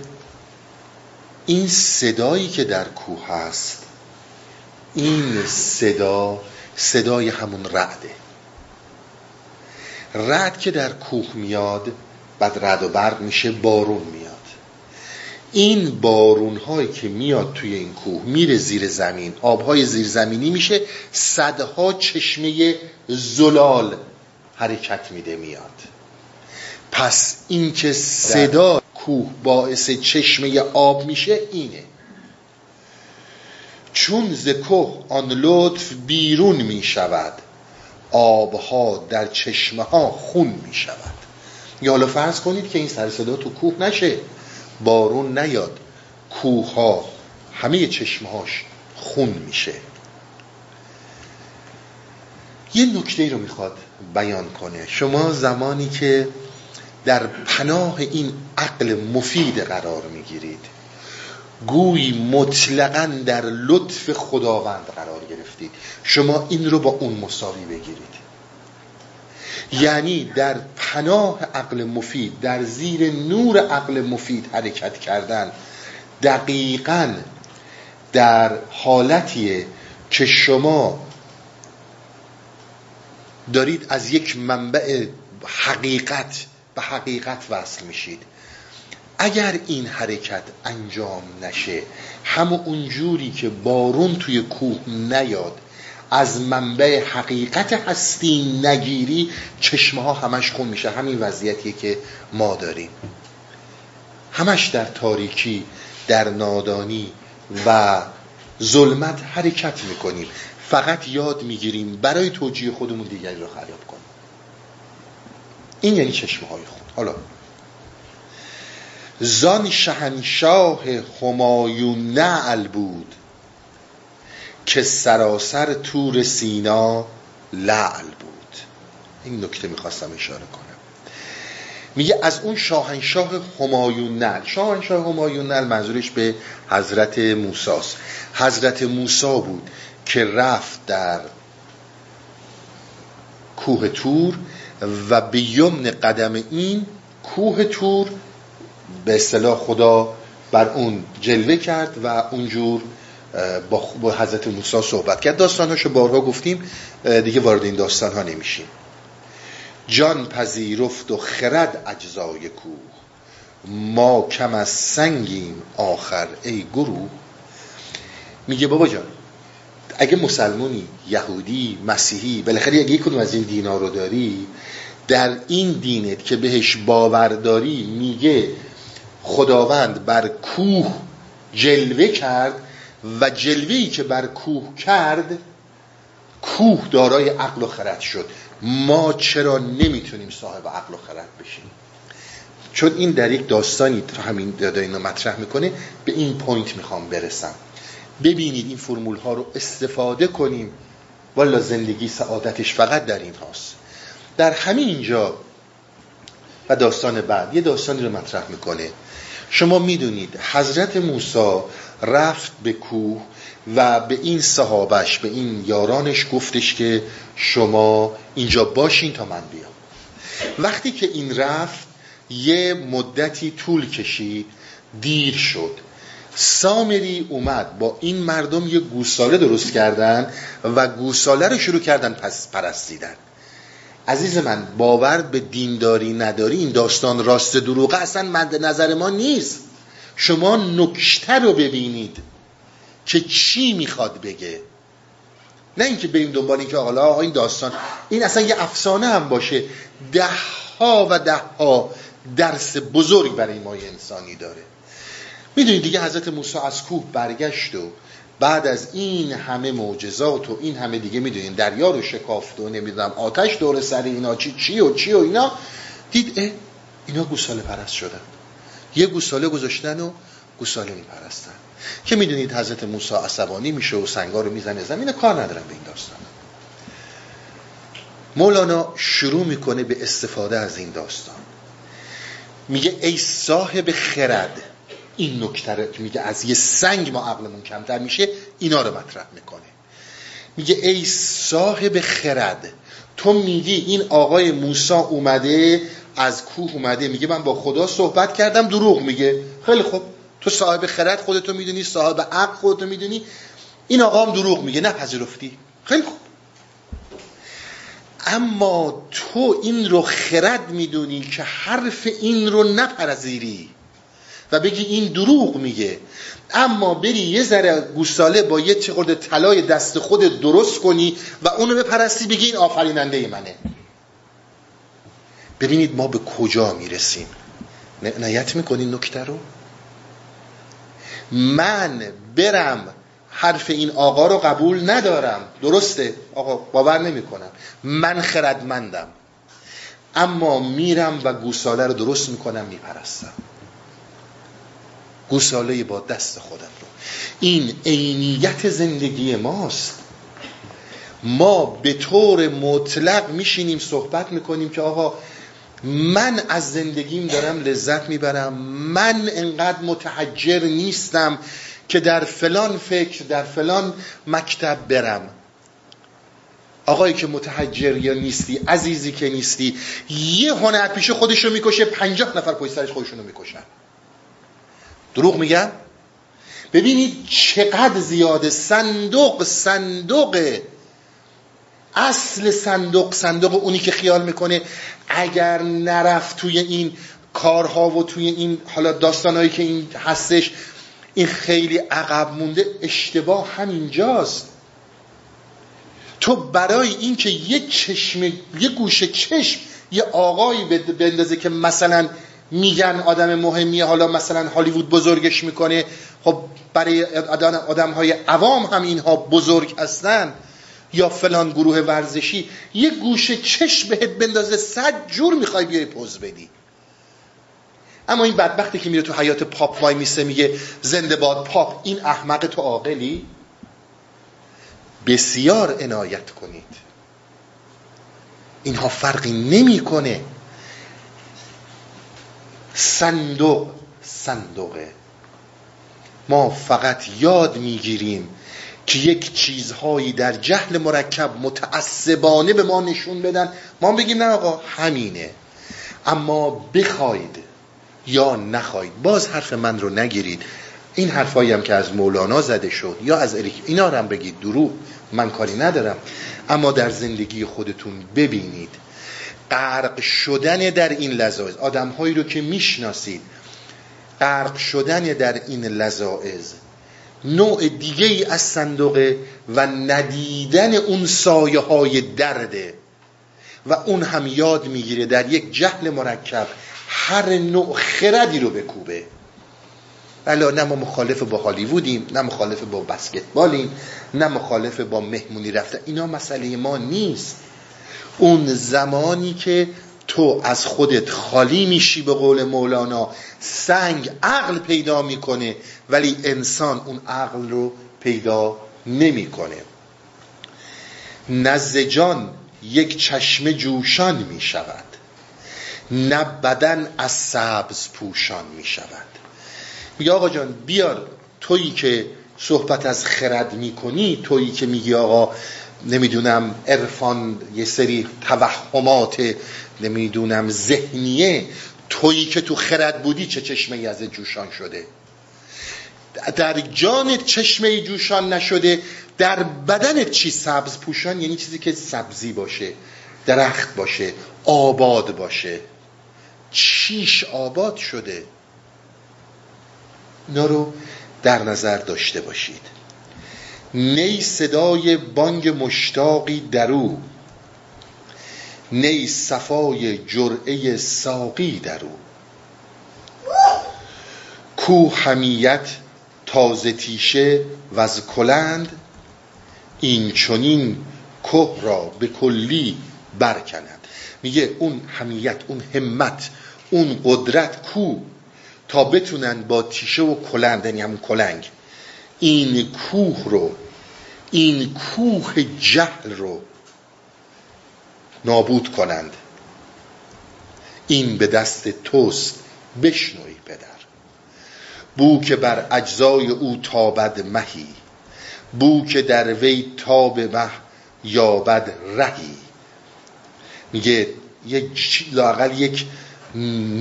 این صدایی که در کوه هست این صدا صدای همون رعده. رد که در کوه میاد بعد رد و برق میشه بارون میاد. این بارون هایی که میاد توی این کوه میره زیر زمین. آبهای زیر زمینی میشه صدها چشمه زلال حرکت میده میاد. پس این که صدا کوه باعث چشمه آب میشه اینه. چون ز کوه آن لطف بیرون می‌شود آبها در چشمه ها خون می‌شود. یا حالا فرض کنید که این سر صدا تو کوه نشه. بارون نیاد. کوه ها همه چشمهاش خون میشه. یه نکته رو می‌خواد بیان کنه. شما زمانی که در پناه این عقل مفید قرار می‌گیرید گویی مطلقا در لطف خداوند قرار گرفتید. شما این رو با اون مساوی بگیرید. یعنی در پناه عقل مفید در زیر نور عقل مفید حرکت کردن دقیقا در حالتیه که شما دارید از یک منبع حقیقت به حقیقت وصل میشید. اگر این حرکت انجام نشه همون اونجوری که بارون توی کوه نیاد از منبع حقیقت هستی نگیری چشمه ها همش خون میشه. همین وضعیتیه که ما داریم. همش در تاریکی در نادانی و ظلمت حرکت می‌کنیم. فقط یاد می‌گیریم برای توجیه خودمون دیگری رو خراب کنیم. این یعنی چشمه های خود. حالا زان شهنشاه همایون نعل بود. که سراسر تور سینا لعل بود. این نکته می‌خواستم اشاره کنم. میگه از اون شاهنشاه همایون نل شاهنشاه همایون نل منظورش به حضرت موساست. حضرت موسا بود که رفت در کوه تور و به یمن قدم این کوه تور به اصطلاح خدا بر اون جلوه کرد و اونجور با حضرت موسی صحبت کرد. داستانهاشو بارها گفتیم دیگه وارد این داستان ها نمیشیم. جان پذیرفت و خرد اجزای کوه. ما کم از سنگیم آخر ای گروه. میگه بابا جان اگه مسلمونی یهودی مسیحی بالاخره اگه کدوم از این دینا رو داری در این دینت که بهش باور داری میگه خداوند بر کوه جلوه کرد و جلوهی که بر کوه کرد کوه دارای عقل و خرد شد. ما چرا نمی‌تونیم صاحب عقل و خرد بشیم؟ چون این در یک داستانی همین داده اینو مطرح می‌کنه به این پوینت می‌خوام برسم. ببینید این فرمول ها رو استفاده کنیم. والا زندگی سعادتش فقط در این هاست. در همین اینجا و داستان بعد یه داستانی رو مطرح می‌کنه. شما می‌دونید حضرت موسی رفت به کوه و به این صحابش به این یارانش گفتش که شما اینجا باشین تا من بیام. وقتی که این رفت یه مدتی طول کشید دیر شد. سامری اومد با این مردم یه گوساله درست کردن و گوساله رو شروع کردن پس پرستیدن. عزیز من باور به دینداری نداری این داستان راست دروغه اصلا مد نظر ما نیست. شما نکشته رو ببینید که چی می‌خواد بگه. نه اینکه بریم دنبال اینکه حالا این داستان این اصلا یه افسانه هم باشه. ده ها و ده ها درس بزرگ برای ما انسانی داره. می‌دونید دیگه حضرت موسی از کوه برگشت و بعد از این همه معجزات و این همه دیگه می‌دونین دریا رو شکافت و نمی‌دونم آتش دور سر اینا چی چی و چی و اینا. دید اه اینا گوساله پرست شدن. یه گوساله گذاشتن و گوساله میپرستن. که می‌دونید حضرت موسی عصبانی میشه و سنگا رو می‌زنه زمین کار ندارن به این داستان. مولانا شروع می‌کنه به استفاده از این داستان. میگه ای صاحب خرد این نکته میگه از یه سنگ ما عقلمون کمتر میشه اینا رو مطرح می‌کنه. میگه ای صاحب خرد تو میگی این آقای موسا اومده از کوه اومده. میگه من با خدا صحبت کردم دروغ میگه. خیلی خوب. تو صاحب خرد خودتو می‌دونی صاحب عقل خودتو می‌دونی. این آقا هم دروغ میگه نپذیرفتی. خیلی خوب. اما تو این رو خرد می‌دونی که حرف این رو نپرزیری و بگی این دروغ میگه. اما بری یه ذره گوساله با یه چه طلای دست خود درست کنی و اونو بپرستی بگی این آفریننده منه. ببینید ما به کجا می‌رسیم. نیت می‌کنین نکته رو؟ من برم حرف این آقا رو قبول ندارم. درسته؟ آقا باور نمی‌کنم. من خردمندم. اما میرم و گوساله رو درست می‌کنم میپرستم. گوساله با دست خودم رو. این عینیت زندگی ماست. ما به طور مطلق میشینیم صحبت می‌کنیم که آقا من از زندگیم دارم لذت می‌برم. من انقدر متحجر نیستم که در فلان فکر در فلان مکتب برم. آقایی که متحجر یا نیستی عزیزی که نیستی یه هنر پیش خودشو می‌کشه پنجاه نفر پشت سرش خودشونو می‌کشن. دروغ میگم؟ ببینید چقدر زیاده. صندوق صندوق. اصل صندوق صندوق اونی که خیال می‌کنه اگر نرفت توی این کارها و توی این حالا داستانهایی که این هستش این خیلی عقب مونده اشتباه همینجاست. تو برای اینکه یه چشم یه گوشه چشم یه آقایی بندازه که مثلا میگن آدم مهمیه حالا مثلا هالیوود بزرگش می‌کنه خب برای آدم های عوام هم اینها بزرگ هستن. یا فلان گروه ورزشی یه گوشه چشم بهت بندازه صد جور می‌خوای بیای پوز بدی. اما این بدبختی که میره تو حیات پاپ وای میسه میگه زنده باد پاپ این احمق تو عاقلی؟ بسیار عنایت کنید. اینها فرقی نمی‌کنه. صندوق صندوقه. ما فقط یاد می‌گیریم که یک چیزهایی در جهل مرکب متعصبانه به ما نشون بدن. ما بگیم نه آقا همینه. اما بخواید یا نخواید باز حرف من رو نگیرید. این حرفایی هم که از مولانا زده شد یا از اریک اینا رو هم بگید دروغ من کاری ندارم. اما در زندگی خودتون ببینید غرق شدن در این لذاعز آدم هایی رو که می‌شناسید غرق شدن در این لذاعز نوع دیگه ای از صندوقه و ندیدن اون سایه های درده. و اون هم یاد می‌گیره در یک جهل مرکب هر نوع خردی رو بکوبه. بلا نه ما مخالف با هالیوودیم نه مخالف با بسکتبالیم نه مخالف با مهمونی رفته اینا مسئله ما نیست. اون زمانی که تو از خودت خالی میشی به قول مولانا. سنگ عقل پیدا می‌کنه ولی انسان اون عقل رو پیدا نمی‌کنه. نزد جان یک چشم جوشان می شود نه بدن از سبز پوشان می شود میگه آقا جان بیار تویی که صحبت از خرد می‌کنی تویی که میگی آقا نمی‌دونم عرفان یه سری توهمات نمی‌دونم ذهنیه. تویی که تو خرد بودی چه چشمه از جوشان شده؟ در جانت چشمه جوشان نشده در بدنت چی سبز پوشان؟ یعنی چیزی که سبزی باشه درخت باشه آباد باشه. چیش آباد شده؟ اینا رو در نظر داشته باشید. نی صدای بانگ مشتاقی درو نی صفای جرعه ساقی درو کو همیت تازه تیشه و از کلند این چونین که را به کلی برکند. میگه اون همیت اون همت اون قدرت کو تا بتونن با تیشه و کلند یعنی همون کلنگ این کوه رو این کوه جهل رو نابود کنند. این به دست توست بشنوی پدر. بو که بر اجزای او تابد مهی بو که در وی تاب مه یابد رهی. میگه یک لاقل یک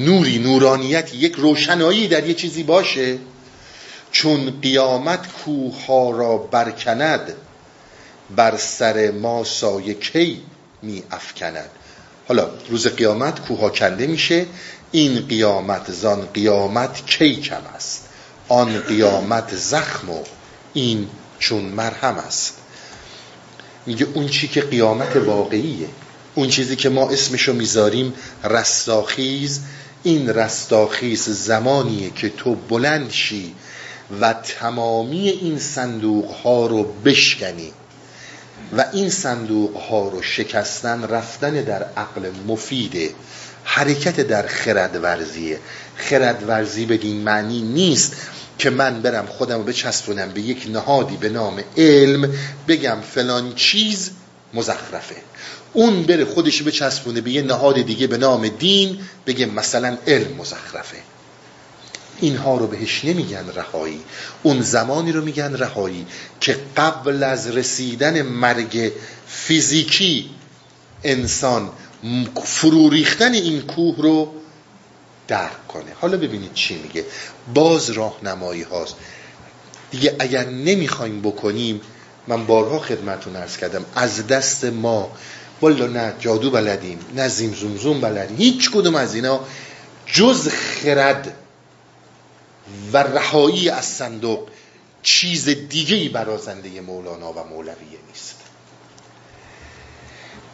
نوری نورانیت یک روشنایی در یه چیزی باشه. چون قیامت کوه را برکند بر سر ما سایه کی می افکند حالا روز قیامت کوها کنده میشه این قیامت زان قیامت کی کم است؟ آن قیامت زخم و این چون مرهم است. میگه اون چی که قیامت واقعیه اون چیزی که ما اسمشو می‌ذاریم رستاخیز این رستاخیز زمانیه که تو بلند شی و تمامی این صندوق ها رو بشکنی. و این صندوق ها رو شکستن رفتن در عقل مفیده حرکت در خرد ورزیه خرد ورزی بدین معنی نیست که من برم خودم رو بچسبونم به یک نهادی به نام علم بگم فلان چیز مزخرفه. اون بره خودش بچسبونه به یه نهاد دیگه به نام دین بگه مثلا علم مزخرفه. اینها رو بهش نمیگن رهایی. اون زمانی رو میگن رهایی که قبل از رسیدن مرگ فیزیکی انسان فرو ریختن این کوه رو درک کنه. حالا ببینید چی میگه. باز راهنمایی هاست. دیگه اگر نمی‌خوایم بکنیم من بارها خدمتون ارز کردم از دست ما والا نه جادو بلدیم نه زیم زوم بلدیم هیچ کدوم از اینا جز خرد و رهایی از صندوق چیز دیگه ای برازنده مولانا و مولویه نیست.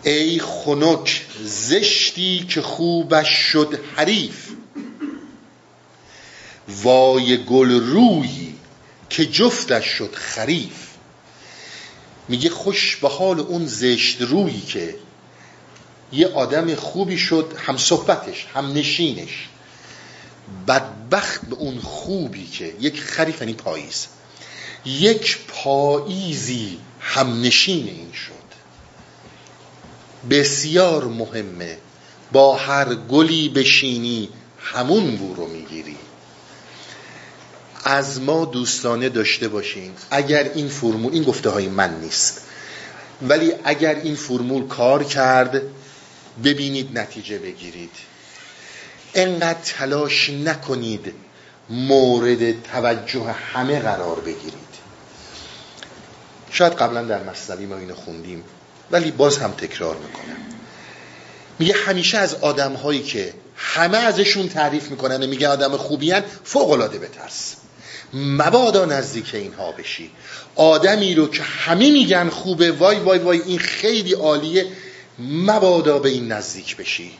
ای خنک زشتی که خوبش شد حریف وای گل رویی که جفتش شد خریف. میگه خوش به حال اون زشت رویی که یه آدم خوبی شد هم صحبتش هم نشینش. بدبخت به اون خوبی که یک خریف یعنی پاییز. یک پاییزی هم نشین این شد. بسیار مهمه. با هر گلی بشینی همون بو رو می‌گیری. از ما دوستانه داشته باشین. اگر این فرمول این گفته های من نیست. ولی اگر این فرمول کار کرد ببینید نتیجه بگیرید. انقدر تلاش نکنید مورد توجه همه قرار بگیرید. شاید قبلا در مصنوی ما اینو خوندیم ولی باز هم تکرار می‌کنم. میگه همیشه از آدم هایی که همه ازشون تعریف می‌کنن و میگه آدم خوبی هن فوق العاده بترس. مبادا نزدیک اینها بشی. آدمی رو که همه میگن خوبه وای وای وای این خیلی عالیه مبادا به این نزدیک بشی.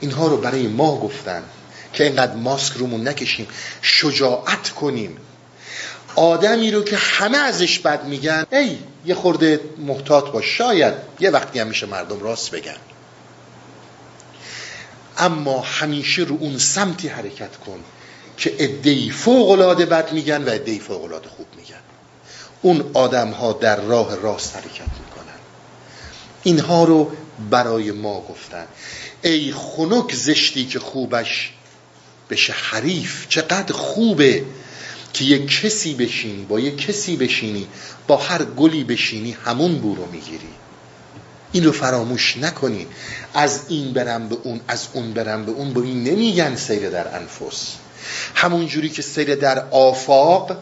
اینها رو برای ما گفتن که اینقدر ماسک رومون نکشیم شجاعت کنیم. آدمی رو که همه ازش بد میگن ای یه خورده محتاط باش. شاید یه وقتی هم میشه مردم راست بگن. اما همیشه رو اون سمتی حرکت کن که ادهی فوق العاده بد میگن و ادهی فوق العاده خوب میگن. اون آدم ها در راه راست حرکت می‌کنن. اینها رو برای ما گفتن. ای خنک زشتی که خوبش بشه حریف. چقدر خوبه که یه کسی بشینی با یه کسی بشینی با هر گلی بشینی همون بو رو می‌گیری. این رو فراموش نکنی. از این برم به اون از اون برم به اون. با این نمیگن سیر در انفس. همون جوری که سیر در آفاق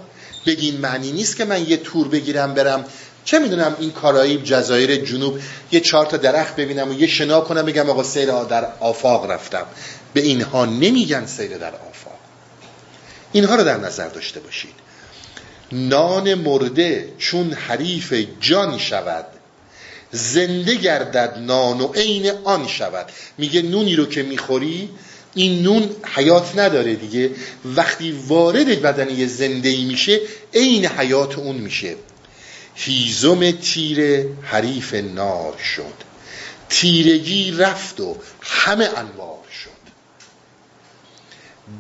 بگین معنی نیست که من یه تور بگیرم برم چه می‌دونم این کارایی جزایر جنوب یه چهار تا درخت ببینم و یه شنا کنم بگم آقا سیر در آفاق رفتم. به اینها نمیگن سیر در آفاق. اینها رو در نظر داشته باشید. نان مرده چون حریف جان شود زنده گردد نان و عین آن شود. میگه نونی رو که می‌خوری این نون حیات نداره دیگه. وقتی وارد بدن زنده ای میشه عین حیات اون میشه. هیزم تیر حریف نار شد. تیرگی رفت و همه انوار شد.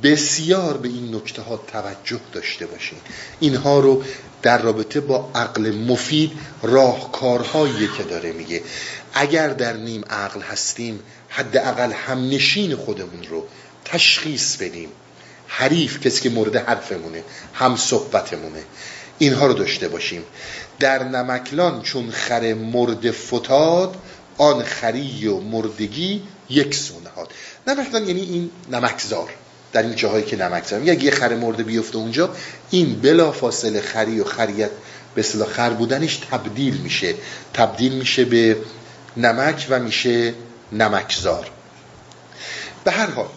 بسیار به این نکته ها توجه داشته باشین. اینها رو در رابطه با عقل مفید راهکارهایی که داره میگه. اگر در نیم عقل هستیم حداقل هم نشین خودمون رو تشخیص بدیم. حریف کسی که مورد حرفمونه هم صحبتمونه. اینها رو داشته باشیم. در نمکلان چون خر مرد فتاد آن خری و مردگی یک سونهاد نمکلان یعنی این نمکزار. در این جاهایی که نمکزار. میگه یه خر مرده بیفته اونجا این بلا فاصله خری و خریت به اصطلاح خر بودنش تبدیل میشه. تبدیل میشه به نمک و میشه نمکزار. به هر حال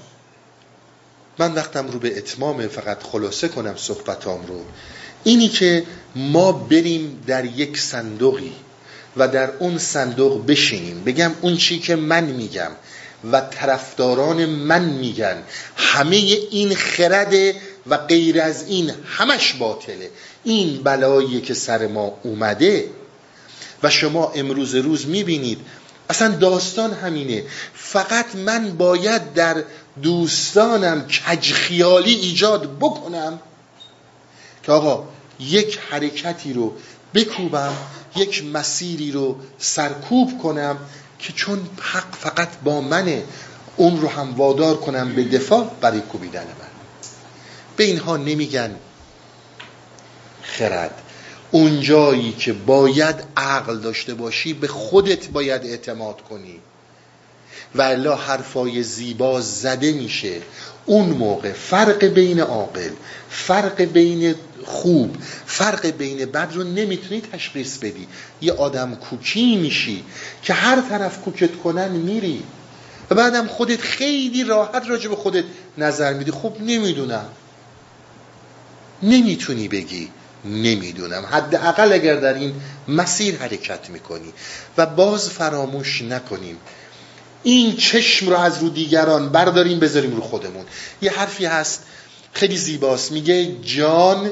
من وقتم رو به اتمام فقط خلاصه کنم صحبتام رو. اینی که ما بریم در یک صندوقی و در اون صندوق بشینیم. بگم اون چی که من میگم و طرفداران من میگن. همه این خرده و غیر از این همش باطله. این بلایی که سر ما اومده و شما امروز روز می‌بینید اصلا داستان همینه. فقط من باید در دوستانم کجخیالی ایجاد بکنم که آقا یک حرکتی رو بکوبم یک مسیری رو سرکوب کنم که چون حق فقط با منه اون رو هم وادار کنم به دفاع برای کوبیدن من. به اینها نمیگن خرد. اون جایی که باید عقل داشته باشی به خودت باید اعتماد کنی. و الا حرفای زیبا زده میشه. اون موقع فرق بین عاقل فرق بین خوب. فرق بین بد رو نمی‌تونی تشخیص بدی. یه آدم کوکی میشی که هر طرف کوکت کنن میری. و بعدم خودت خیلی راحت راجع به خودت نظر میدی. خب نمی‌دونم. نمی‌تونی بگی. نمی‌دونم. حداقل اگر در این مسیر حرکت می‌کنی. و باز فراموش نکنیم. این چشم رو از رو دیگران برداریم بذاریم رو خودمون. یه حرفی هست. خیلی زیباست. میگه جان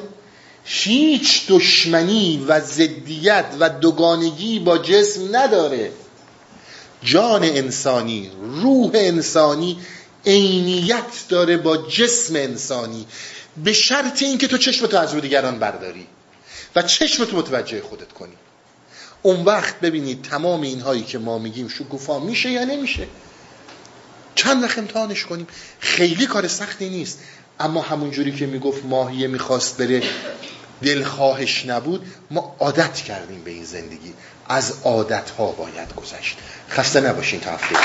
هیچ دشمنی و زدیت و دوگانگی با جسم نداره. جان انسانی روح انسانی عینیت داره با جسم انسانی. به شرط اینکه تو چشمتو از رو دیگران برداری و چشمتو متوجه خودت کنی. اون وقت ببینید تمام اینهایی که ما میگیم شکوفا میشه یا نمیشه. چند وقت امتحانش کنیم. خیلی کار سختی نیست. اما همون جوری که می‌گفت ماهیه می‌خواست بره دلخواهش نبود ما عادت کردیم به این زندگی. از عادت ها باید گذشت. خسته نباشین تا هفته